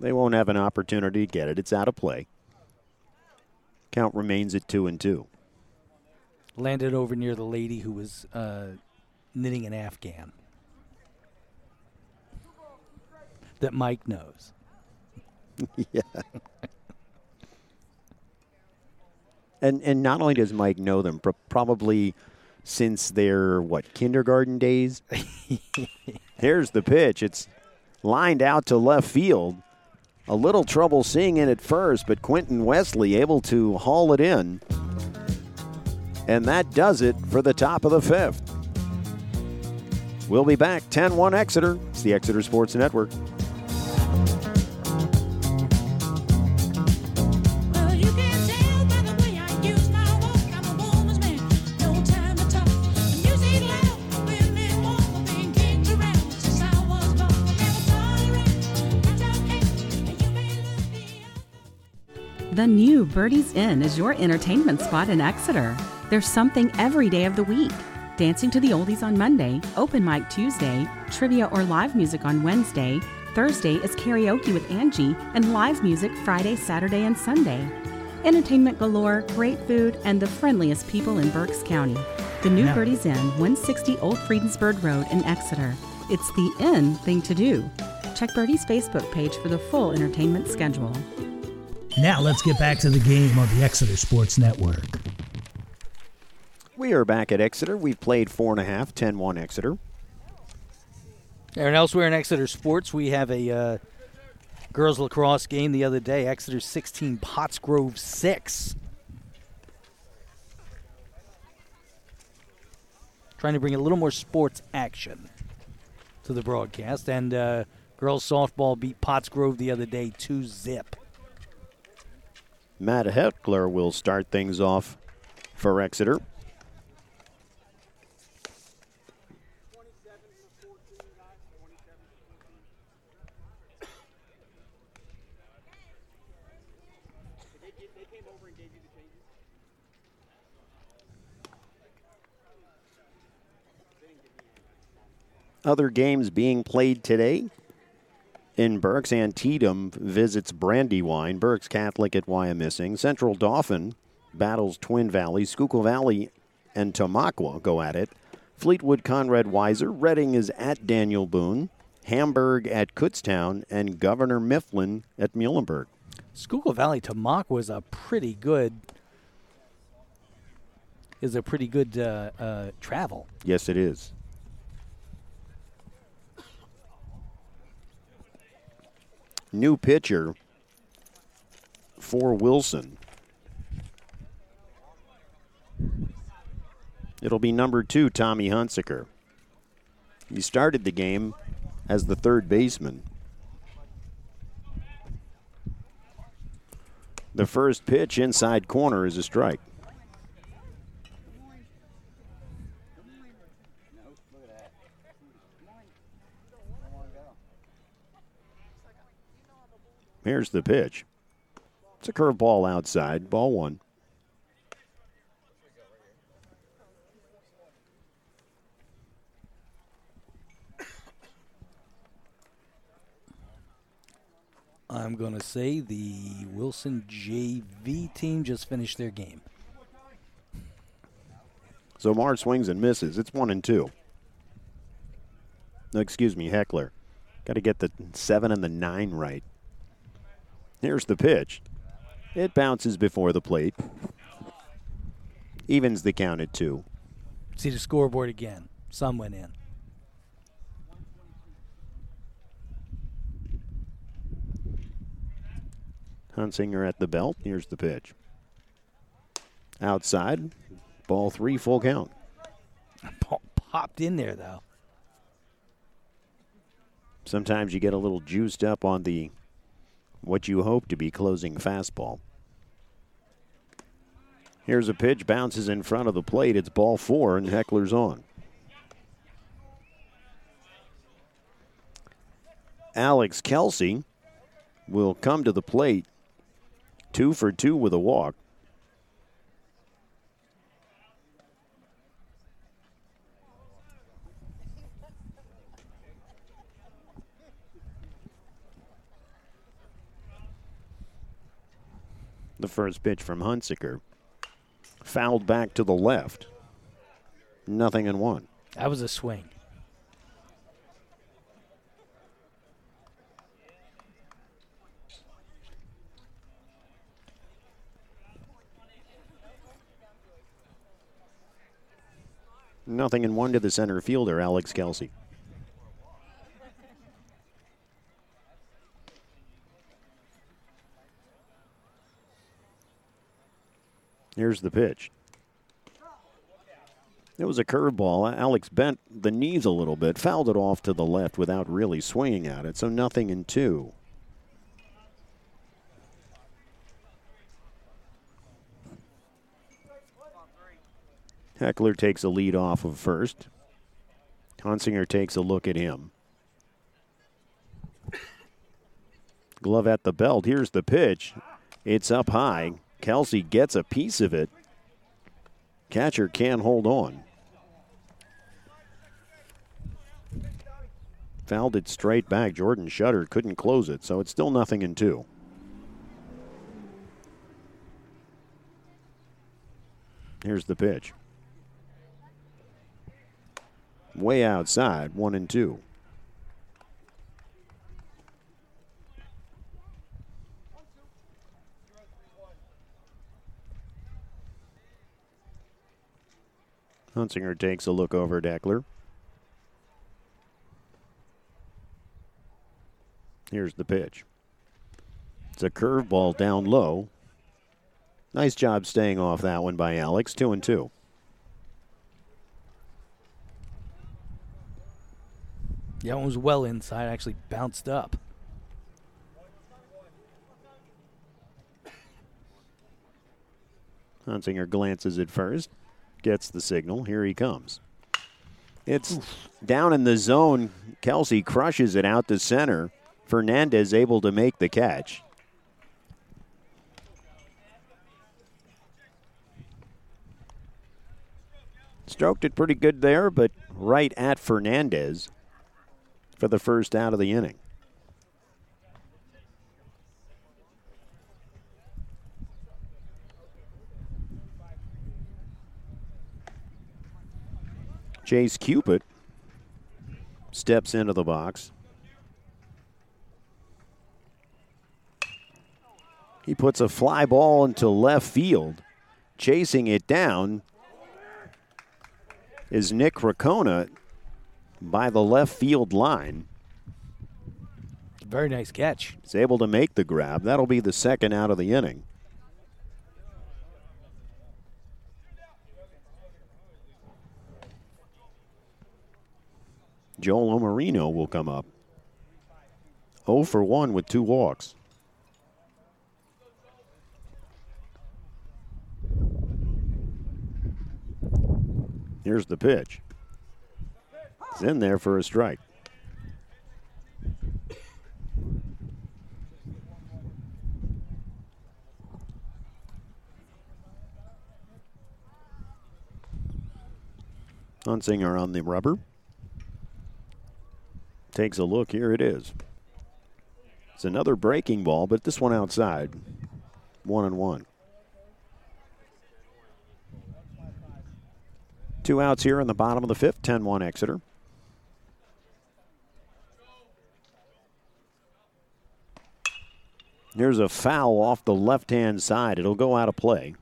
They won't have an opportunity to get it. It's out of play. Count remains at two and two. Landed over near the lady who was uh, knitting an afghan. That Mike knows. yeah. and and not only does Mike know them, probably since their what kindergarten days. Here's the pitch. It's lined out to left field. A little trouble seeing it at first, but Quentin Wesley able to haul it in. And that does it for the top of the fifth. We'll be back 10 1 Exeter. It's the Exeter Sports Network. The new Birdie's Inn is your entertainment spot in Exeter. There's something every day of the week. Dancing to the Oldies on Monday, open mic Tuesday, trivia or live music on Wednesday, Thursday is karaoke with Angie and live music Friday, Saturday, and Sunday. Entertainment galore, great food, and the friendliest people in Berks County. The new Now- Birdie's Inn, 160 Old Friedensburg Road in Exeter. It's the inn thing to do. Check Birdie's Facebook page for the full entertainment schedule. Now let's get back to the game on the Exeter Sports Network. We are back at Exeter. We've played four and a half, 10 1 Exeter. And elsewhere in Exeter sports, we have a uh, girls lacrosse game the other day. Exeter 16, Pottsgrove 6. Trying to bring a little more sports action to the broadcast. And uh, girls softball beat Pottsgrove the other day 2 zip. Matt Heckler will start things off for Exeter. Other games being played today. In Berks, Antietam visits Brandywine. Berks Catholic at Wyomissing. Central Dauphin battles Twin Valley. Schuylkill Valley and Tamaqua go at it. Fleetwood Conrad Weiser. Reading is at Daniel Boone. Hamburg at Kutztown. And Governor Mifflin at Muhlenberg. Schuylkill Valley Tamaqua was a pretty good is a pretty good uh, uh, travel. Yes, it is. New pitcher for Wilson. It'll be number two, Tommy Hunsicker. He started the game as the third baseman. The first pitch inside corner is a strike. Here's the pitch. It's a curveball outside, ball one. I'm going to say the Wilson JV team just finished their game. So Mars swings and misses. It's one and two. No, excuse me, Heckler. Got to get the seven and the nine right. Here's the pitch. It bounces before the plate. Evens the count at two. See the scoreboard again. Some went in. Hunsicker at the belt. Here's the pitch. Outside. Ball three, full count. Pop- Popped in there though. Sometimes you get a little juiced up on the what you hope to be closing fastball. Here's a pitch, bounces in front of the plate. It's ball four, and Heckler's on. Alex Kelsey will come to the plate, two for two with a walk. The first pitch from Hunsicker. Fouled back to the left. Nothing in one. That was a swing. Nothing in one to the center fielder, Alex Kelsey. Here's the pitch. It was a curveball. Alex bent the knees a little bit, fouled it off to the left without really swinging at it, so nothing in two. Heckler takes a lead off of first. Hunsicker takes a look at him. Glove at the belt. Here's the pitch. It's up high. Kelsey gets a piece of it. Catcher can't hold on. fouled it straight back. Jordan Shutter couldn't close it, so it's still nothing in two. Here's the pitch. Way outside, one and two. Hunsicker takes a look over Heckler. Here's the pitch. It's a curveball down low. Nice job staying off that one by Alex. Two and two. That one was well inside. Actually bounced up. Hunsicker glances at first, gets the signal. Here he comes. It's Oof. down in the zone. Kelsey crushes it out to center. Fernandez able to make the catch. Stroked it pretty good there, but right at Fernandez for the first out of the inning. Chase Cupid steps into the box. He puts a fly ball into left field. Chasing it down is Nick Crocona by the left field line. Very nice catch. He's able to make the grab. That'll be the second out of the inning. Joel Omarino will come up. 0 for 1 with two walks. Here's the pitch. It's in there for a strike. Hunsicker on the rubber. Takes a look. Here it is. It's another breaking ball, but this one outside. One and one. Two outs here in the bottom of the fifth, 10 1 Exeter. Here's a foul off the left hand side. It'll go out of play.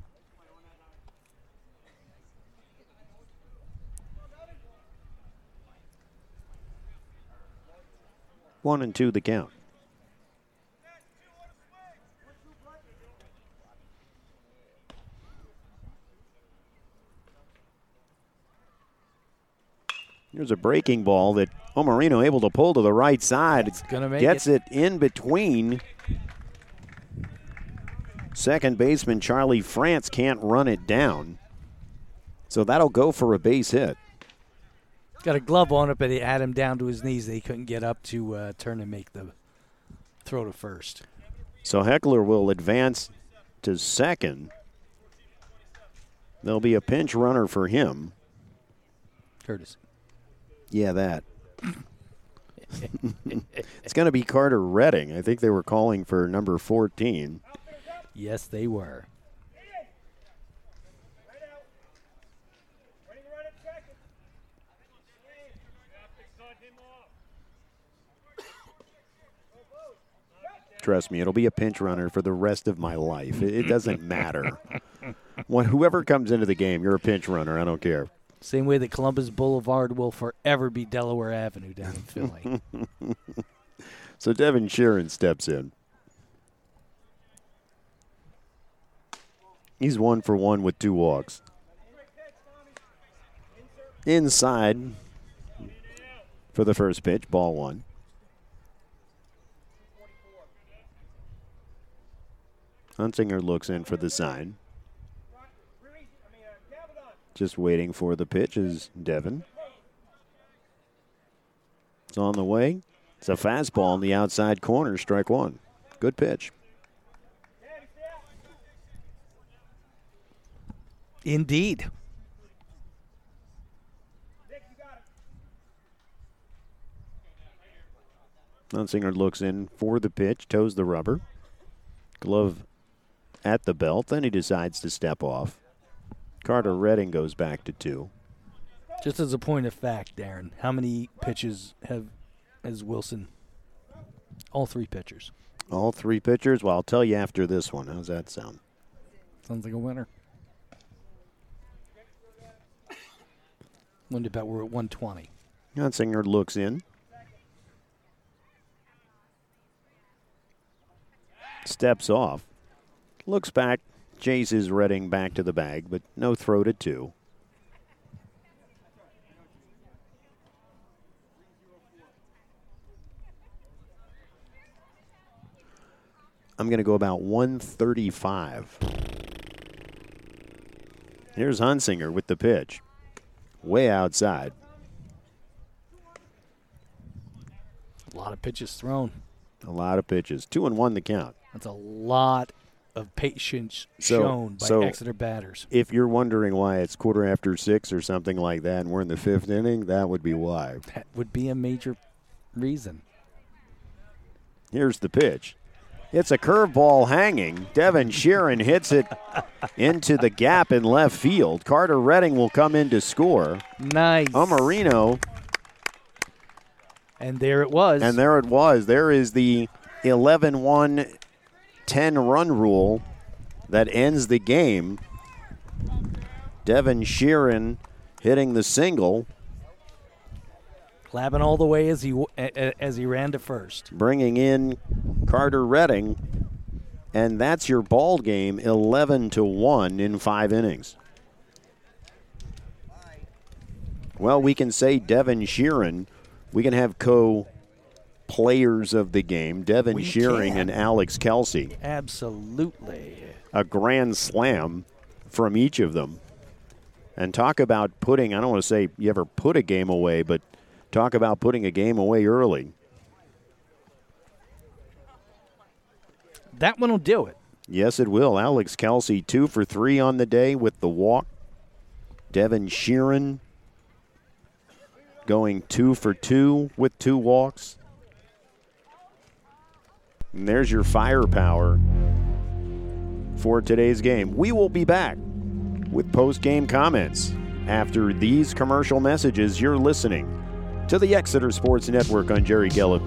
One and two the count. Here's a breaking ball that Omarino able to pull to the right side. It's gonna make gets it. it in between. Second baseman Charlie France can't run it down. So that'll go for a base hit. Got a glove on it, but he had him down to his knees. He couldn't get up to uh, turn and make the throw to first. So Heckler will advance to second. There'll be a pinch runner for him. Curtis. Yeah, that. it's going to be Carter Redding. I think they were calling for number 14. Yes, they were. Trust me, it'll be a pinch runner for the rest of my life. It, doesn't matter. when whoever comes into the game, you're a pinch runner. I don't care. Same way that Columbus Boulevard will forever be Delaware Avenue down in Philly. so Devin Sheeran steps in. He's one for one with two walks. Inside for the first pitch, ball one. Hunsicker looks in for the sign. Just waiting for the pitch is Devin. It's on the way. It's a fastball in the outside corner, strike one. Good pitch. Indeed. Hunsicker looks in for the pitch, toes the rubber. Glove at the belt, then he decides to step off. Carter Redding goes back to two. Just as a point of fact, Darren, how many pitches have has Wilson? All three pitchers. All three pitchers? Well, I'll tell you after this one. How's that sound? Sounds like a winner. Wonder about we're at 120. Hunsicker looks in. Steps off. Looks back. Chases Redding back to the bag, but no throw to two. I'm going to go about 135. Here's Hunsicker with the pitch. Way outside. A lot of pitches thrown. A lot of pitches. Two and one the count. That's a lot of patience So- shown by so- Exeter batters. If you're wondering why it's quarter after six or something like that and we're in the fifth inning, that would be why. That would be a major reason. Here's the pitch. It's a curveball hanging. Devin Sheeran hits it into the gap in left field. Carter Redding will come in to score. Nice. Omarino, And there it was. and there it was. There is the 11 1 10 run rule that ends the game. Devin Sheeran hitting the single, clapping all the way as he w- a- a- as he ran to first. bringing in Carter Redding, and that's your ball game, 11 to one in five innings. Well, we can say Devin Sheeran. We can have co players of the game, Devin We Sheeran can. and Alex Kelsey. Absolutely. A grand slam from each of them. And talk about putting, I don't want to say you ever put a game away, but talk about putting a game away early. That one will do it. Yes, it will. Alex Kelsey, two for three on the day with the walk. Devin Sheeran going two for two with two walks. And there's your firepower for today's game. We will be back with post game comments after these commercial messages. You're listening to the Exeter Sports Network on Jerry Gelliff.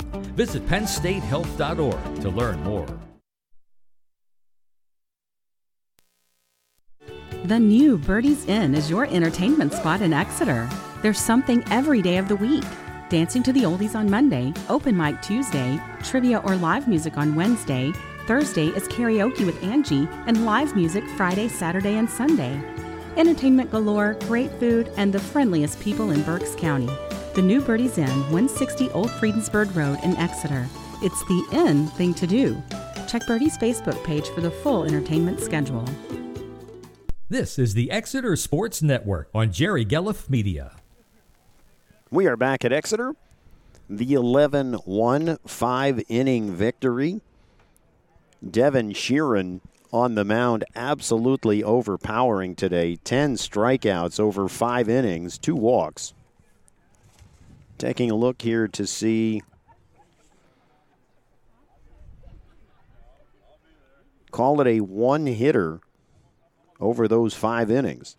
Visit PennStateHealth.org to learn more. The new Birdie's Inn is your entertainment spot in Exeter. There's something every day of the week. Dancing to the oldies on Monday, open mic Tuesday, trivia or live music on Wednesday. Thursday is karaoke with Angie, and live music Friday, Saturday, and Sunday. Entertainment galore, great food, and the friendliest people in Berks County. The new Birdie's Inn, 160 Old Friedensburg Road in Exeter. It's the in thing to do. Check Birdie's Facebook page for the full entertainment schedule. This is the Exeter Sports Network on Jerry Gelliff Media. We are back at Exeter. The 11 1 5 inning victory. Devin Sheeran on the mound, absolutely overpowering today. 10 strikeouts over five innings, two walks. Taking a look here to see. Call it a one hitter over those five innings.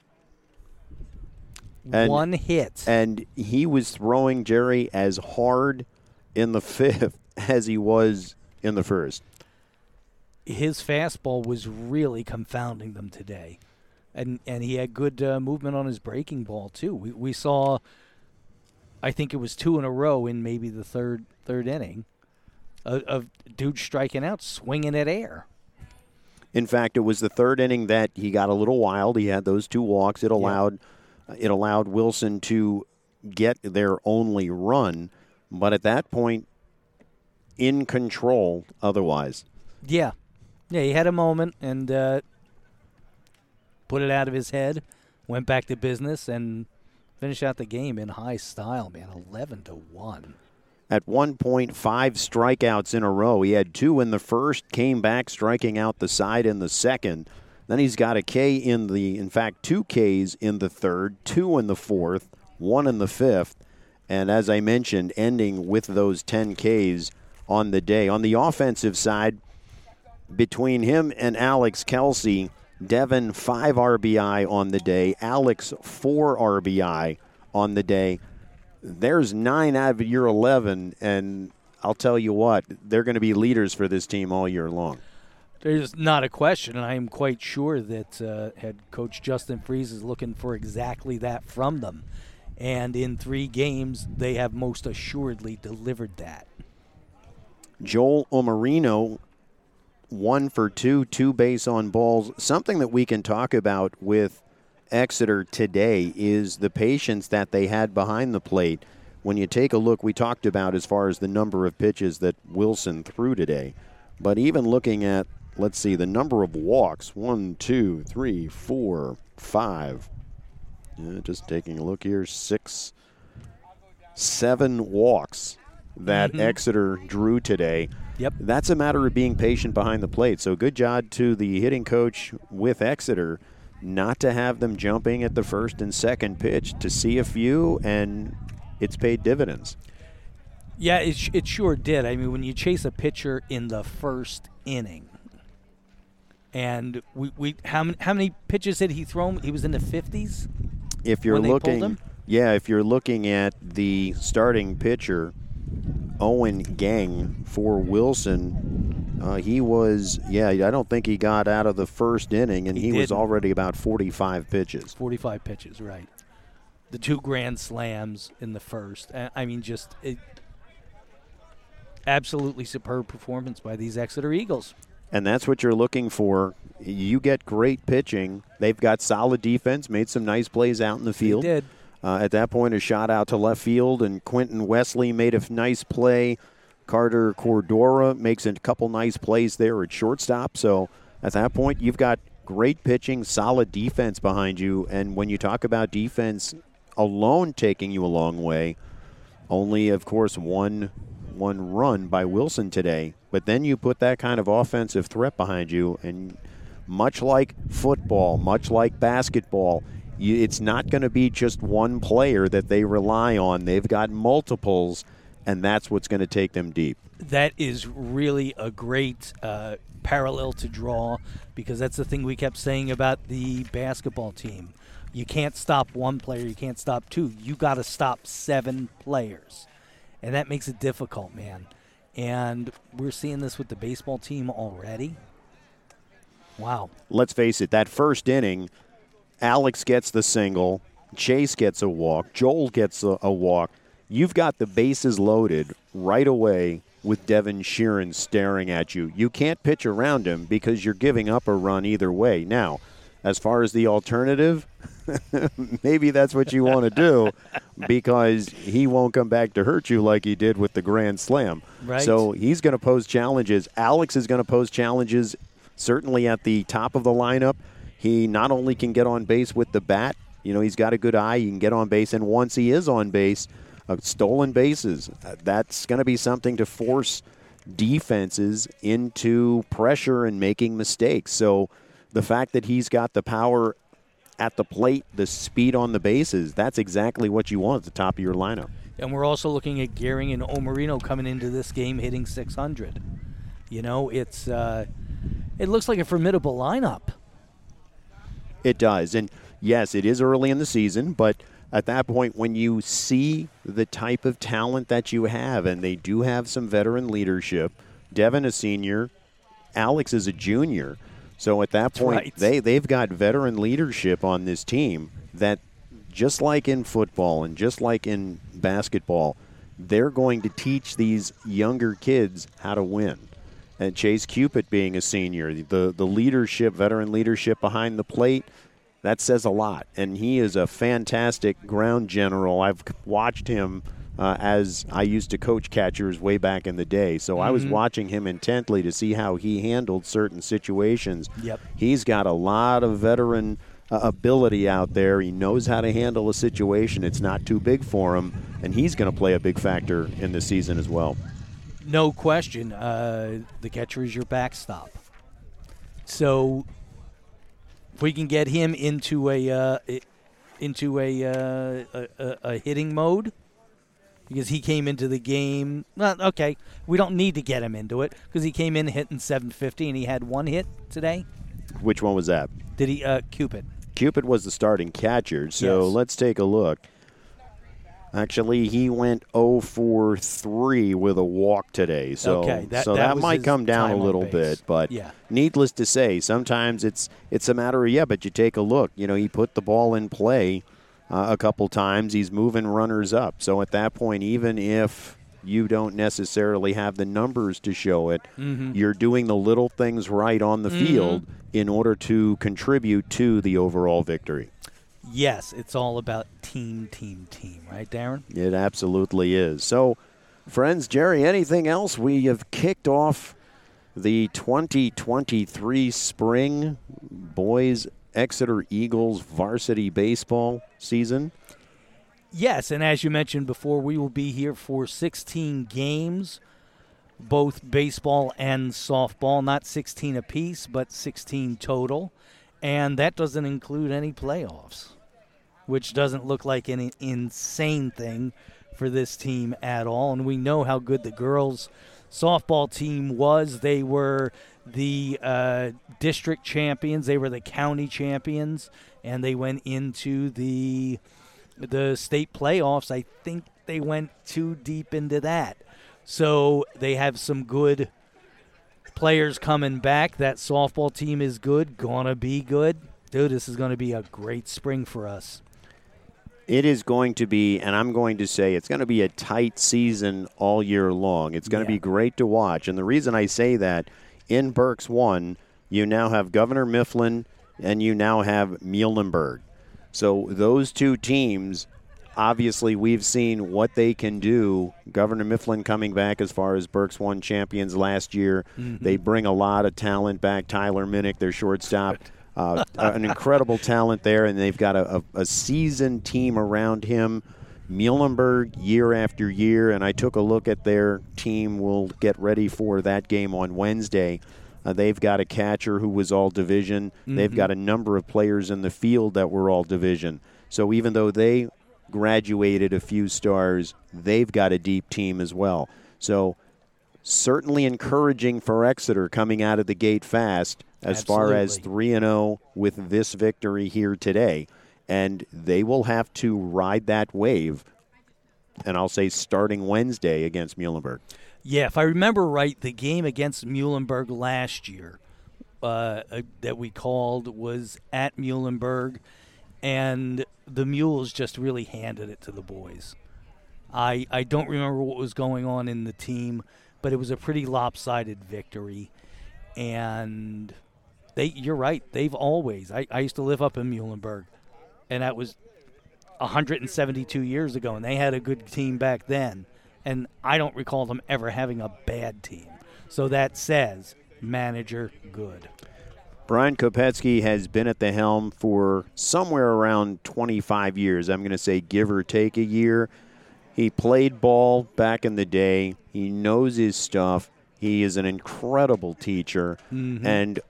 And- One hit. And he was throwing Jerry as hard in the fifth as he was in the first. his fastball was really confounding them today, and and he had good uh, movement on his breaking ball too. We we saw, I think it was two in a row in maybe the third third inning, of, of dude striking out, swinging at air. In fact, it was the third inning that he got a little wild. He had those two walks. It allowed it allowed Wilson to get their only run, but at that point, in control. Otherwise, Yeah, yeah, he had a moment and uh, put it out of his head, went back to business, and finished out the game in high style. Man, eleven to one. at one point, five strikeouts in a row. He had two in the first, came back striking out the side in the second. Then he's got a K in the, in fact, two Ks in the third, two in the fourth, one in the fifth, and as I mentioned, ending with those 10 Ks on the day. On the offensive side, between him and Alex Kelsey, Devin five RBI on the day, Alex four RBI on the day. There's nine out of your 11, and I'll tell you what, they're going to be leaders for this team all year long. There's not a question, and I am quite sure that uh, head coach Justin Fries is looking for exactly that from them. And in three games, they have most assuredly delivered that. Joel Omarino, one for two, two base on balls. Something that we can talk about with Exeter today is the patience that they had behind the plate. When you take a look, we talked about as far as the number of pitches that Wilson threw today. But even looking at, let's see, the number of walks one, two, three, four, five. Yeah, just taking a look here, six, seven walks that mm-hmm. Exeter drew today. Yep. That's a matter of being patient behind the plate. So good job to the hitting coach with Exeter not to have them jumping at the first and second pitch to see a few, and it's paid dividends. Yeah, it, sh- it sure did. I mean, when you chase a pitcher in the first inning, and we, we how many how many pitches did he throw? He was in the fifties. If you're looking, yeah, if you're looking at the starting pitcher, Owen Gang for Wilson, uh, he was, yeah, I don't think he got out of the first inning, and He he, was already about 45 pitches. 45 pitches, right. The two grand slams in the first. I mean, just it, absolutely superb performance by these Exeter Eagles. And that's what you're looking for. You get great pitching. They've got solid defense, made some nice plays out in the field. did. Uh, at that point, a shot out to left field, and Quentin Wesley made a nice play. Carter Cordora makes a couple nice plays there at shortstop. So at that point, you've got great pitching, solid defense behind you. And when you talk about defense alone taking you a long way, only, of course, one one run by Wilson today. But then you put that kind of offensive threat behind you, and much like football, much like basketball, it's not going to be just one player that they rely on. They've got multiples, and that's what's going to take them deep. That is really a great uh, parallel to draw because that's the thing we kept saying about the basketball team. You can't stop one player, you can't stop two. You got to stop seven players. And that makes it difficult, man. And we're seeing this with the baseball team already. Wow. let's face it, that first inning, Alex gets the single, Chase gets a walk, Joel gets a, a walk. You've got the bases loaded right away with Devin Sheeran staring at you. You can't pitch around him because you're giving up a run either way. Now, as far as the alternative, maybe that's what you want to do because he won't come back to hurt you like he did with the Grand Slam. Right. So he's going to pose challenges. Alex is going to pose challenges certainly at the top of the lineup. He not only can get on base with the bat, you know, he's got a good eye, he can get on base, and once he is on base, uh, stolen bases, uh, that's going to be something to force defenses into pressure and making mistakes. So the fact that he's got the power at the plate, the speed on the bases, that's exactly what you want at the top of your lineup. And we're also looking at Gehring and Omarino coming into this game hitting 600. You know, it's uh, it looks like a formidable lineup. It does. And yes, it is early in the season, but at that point, when you see the type of talent that you have, and they do have some veteran leadership, Devin a senior, Alex is a junior. So at that point, right. they, they've got veteran leadership on this team that, just like in football and just like in basketball, they're going to teach these younger kids how to win. And Chase Cupid being a senior, the, the leadership, veteran leadership behind the plate, that says a lot. And he is a fantastic ground general. I've watched him uh, as I used to coach catchers way back in the day. So I was watching him intently to see how he handled certain situations. Yep. He's got a lot of veteran uh, ability out there. He knows how to handle a situation. It's not too big for him, and he's going to play a big factor in the season as well. No question. Uh, the catcher is your backstop. So if we can get him into a uh, into a, uh, a, a hitting mode, because he came into the game. Well, okay, we don't need to get him into it because he came in hitting 750 and he had one hit today. Which one was that? Did he? Uh, Cupid. Cupid was the starting catcher, so Yes. let's take a look. Actually, he went 0 for 3 with a walk today. So, Okay, that- so that that, might come down a little bit. But Yeah. needless to say, sometimes it's it's a matter of, yeah, but you take a look. You know, he put the ball in play uh, a couple times. He's moving runners up. So at that point, even if you don't necessarily have the numbers to show it, Mm-hmm. you're doing the little things right on the field in order to contribute to the overall victory. Yes, it's all about team, team, team, right, Darren? It absolutely is. So, friends, Jerry, anything else? We have kicked off the 2023 spring boys Exeter Eagles varsity baseball season. Yes, and as you mentioned before, we will be here for 16 games, both baseball and softball, not 16 apiece, but 16 total. And that doesn't include any playoffs, which doesn't look like an insane thing for this team at all. And we know how good the girls' softball team was. They were the uh, district champions, they were the county champions, and they went into the the state playoffs. I think they went too deep into that. So they have some good players coming back. That softball team is good, gonna be good. Dude, this is gonna be a great spring for us. It is going to be, and I'm going to say it's going to be a tight season all year long. It's going to be great to watch. And the reason I say that, in Berks 1, you now have Governor Mifflin and you now have Muhlenberg. So those two teams, obviously, we've seen what they can do. Governor Mifflin coming back as far as Berks 1 champions last year. Mm-hmm. They bring a lot of talent back. Tyler Minnick, their shortstop. Uh, an incredible talent there, and they've got a, a, a seasoned team around him. Muhlenberg year after year, and I took a look at their team. We'll get ready for that game on Wednesday. Uh, they've got a catcher who was all division. They've got a number of players in the field that were all division. So even though they graduated a few stars, they've got a deep team as well. So certainly encouraging for Exeter coming out of the gate fast as far as 3 and 0 with this victory here today. And they will have to ride that wave. And I'll say starting Wednesday against Muhlenberg. Yeah, if I remember right, the game against Muhlenberg last year uh, uh, that we called was at Muhlenberg, and the Mules just really handed it to the boys. I I don't remember what was going on in the team, but it was a pretty lopsided victory, and They, you're right. They've always. I, I used to live up in Muhlenberg, and that was 172 years ago, and they had a good team back then. And I don't recall them ever having a bad team. So that says manager good. Brian Kopetsky has been at the helm for somewhere around 25 years. I'm going to say give or take a year. He played ball back in the day. He knows his stuff. He is an incredible teacher. Mm-hmm. And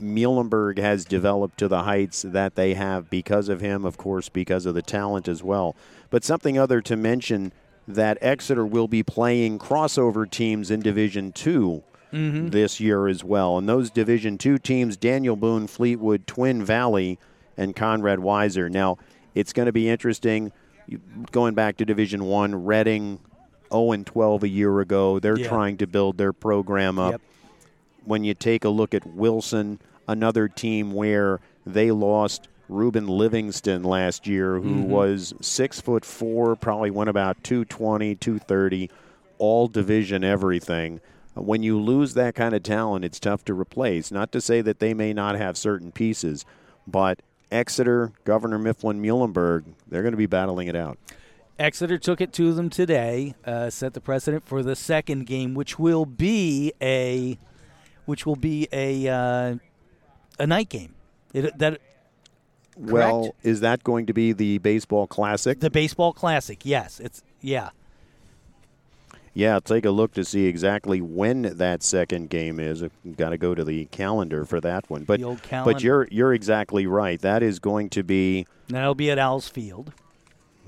Muhlenberg has developed to the heights that they have because of him, of course, because of the talent as well. But something other to mention that Exeter will be playing crossover teams in Division Two mm-hmm. this year as well. And those Division Two teams, Daniel Boone, Fleetwood, Twin Valley, and Conrad Weiser. Now, it's going to be interesting. Going back to Division One, Reading, 0 and 12 a year ago. They're Yeah. trying to build their program up Yep. when you take a look at Wilson, another team where they lost Ruben Livingston last year, who was six foot four, probably went about 220, 230, all division everything. When you lose that kind of talent, it's tough to replace. Not to say that they may not have certain pieces, but Exeter, Governor Mifflin, Muhlenberg, they're going to be battling it out. Exeter took it to them today, uh, set the precedent for the second game, which will be a, which will be a, uh, a night game. It, that Well, is that going to be the baseball classic? the baseball classic. Yes, it's yeah. Yeah, take a look to see exactly when that second game is. Got to go to the calendar for that one. But but you're you're exactly right. That is going to be that'll be at Owls Field.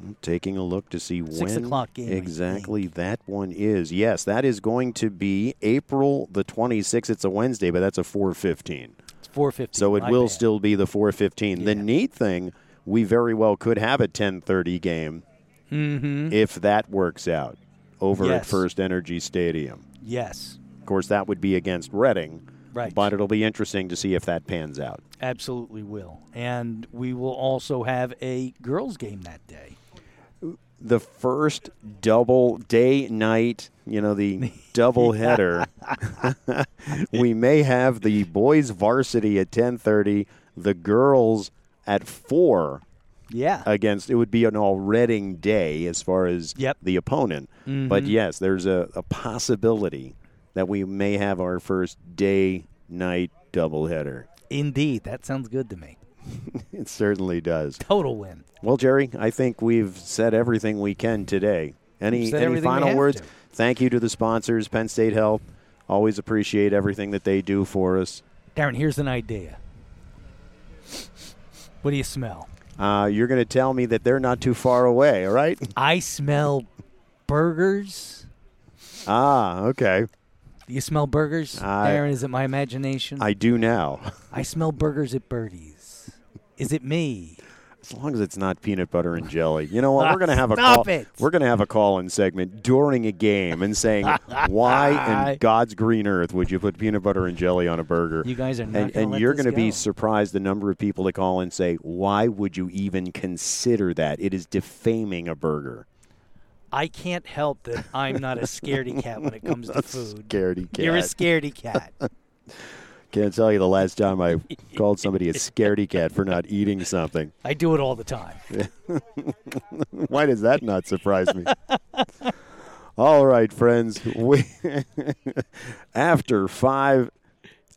Hmm, taking a look to see Six when o'clock game, exactly that one is. Yes, that is going to be April the 26th. It's a Wednesday, but that's a 4:15. It's four fifty. So it will still be the 4:15. The neat thing, we very well could have a 10:30 game if that works out over at Mm-hmm. First Energy Stadium. Yes, Of course, that would be against Reading. Right. But it'll be interesting to see if that pans out. absolutely will. And we will also have a girls game that day. The first double day night, you know, the double header. we may have the boys varsity at 10:30, the girls at 4 Yeah. against it would be an all Reading day as far as Yep. the opponent. But mm-hmm. yes, there's a, a possibility that we may have our first day night double header. Indeed, that sounds good to me. It certainly does. Total win. Well, Jerry, I think we've said everything we can today. Any any final words? to. Thank you to the sponsors, Penn State Health. Always appreciate everything that they do for us. Darren, here's an idea. What do you smell? Uh, you're going to tell me that they're not too far away, all right? I smell burgers. ah, okay. Do you smell burgers, I- Darren? Is it my imagination? I do now. I smell burgers at Birdie's. Is it me? As long as it's not peanut butter and jelly. You know what? We're going to have a Stop call. it. We're going to have a call-in segment during a game and saying, "Why in God's green earth would you put peanut butter and jelly on a burger?" You guys are not and, gonna and you're gonna be surprised the number of people that call and say, "Why would you even consider that? It is defaming a burger." I can't help that I'm not a scaredy cat when it comes to food. Scaredy cat. You're a scaredy cat. Can't tell you the last time I called somebody a scaredy cat for not eating something. I do it all the time. Why does that not surprise me? All right, friends. We after five,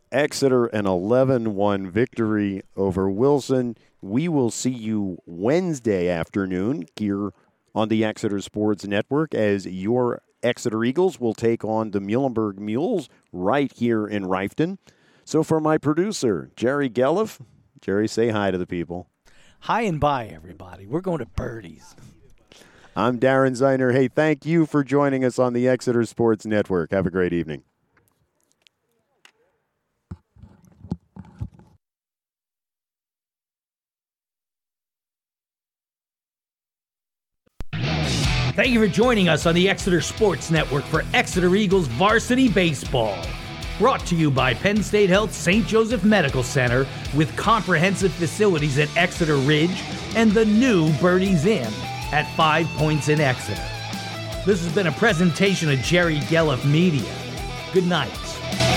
Exeter an 11-1 victory over Wilson. We will see you Wednesday afternoon here on the Exeter Sports Network as your Exeter Eagles will take on the Muhlenberg Mules right here in Reiffton. So for my producer, Jerry Gelliff, Jerry, say hi to the people. Hi and bye, everybody. We're going to Birdie's. I'm Darren Zeiner. Hey, thank you for joining us on the Exeter Sports Network. Have a great evening. Thank you for joining us on the Exeter Sports Network for Exeter Eagles Varsity Baseball. Brought to you by Penn State Health St. Joseph Medical Center with comprehensive facilities at Exeter Ridge and the new Birdie's Inn at Five Points in Exeter. This has been a presentation of Jerry Gelliff Media. Good night.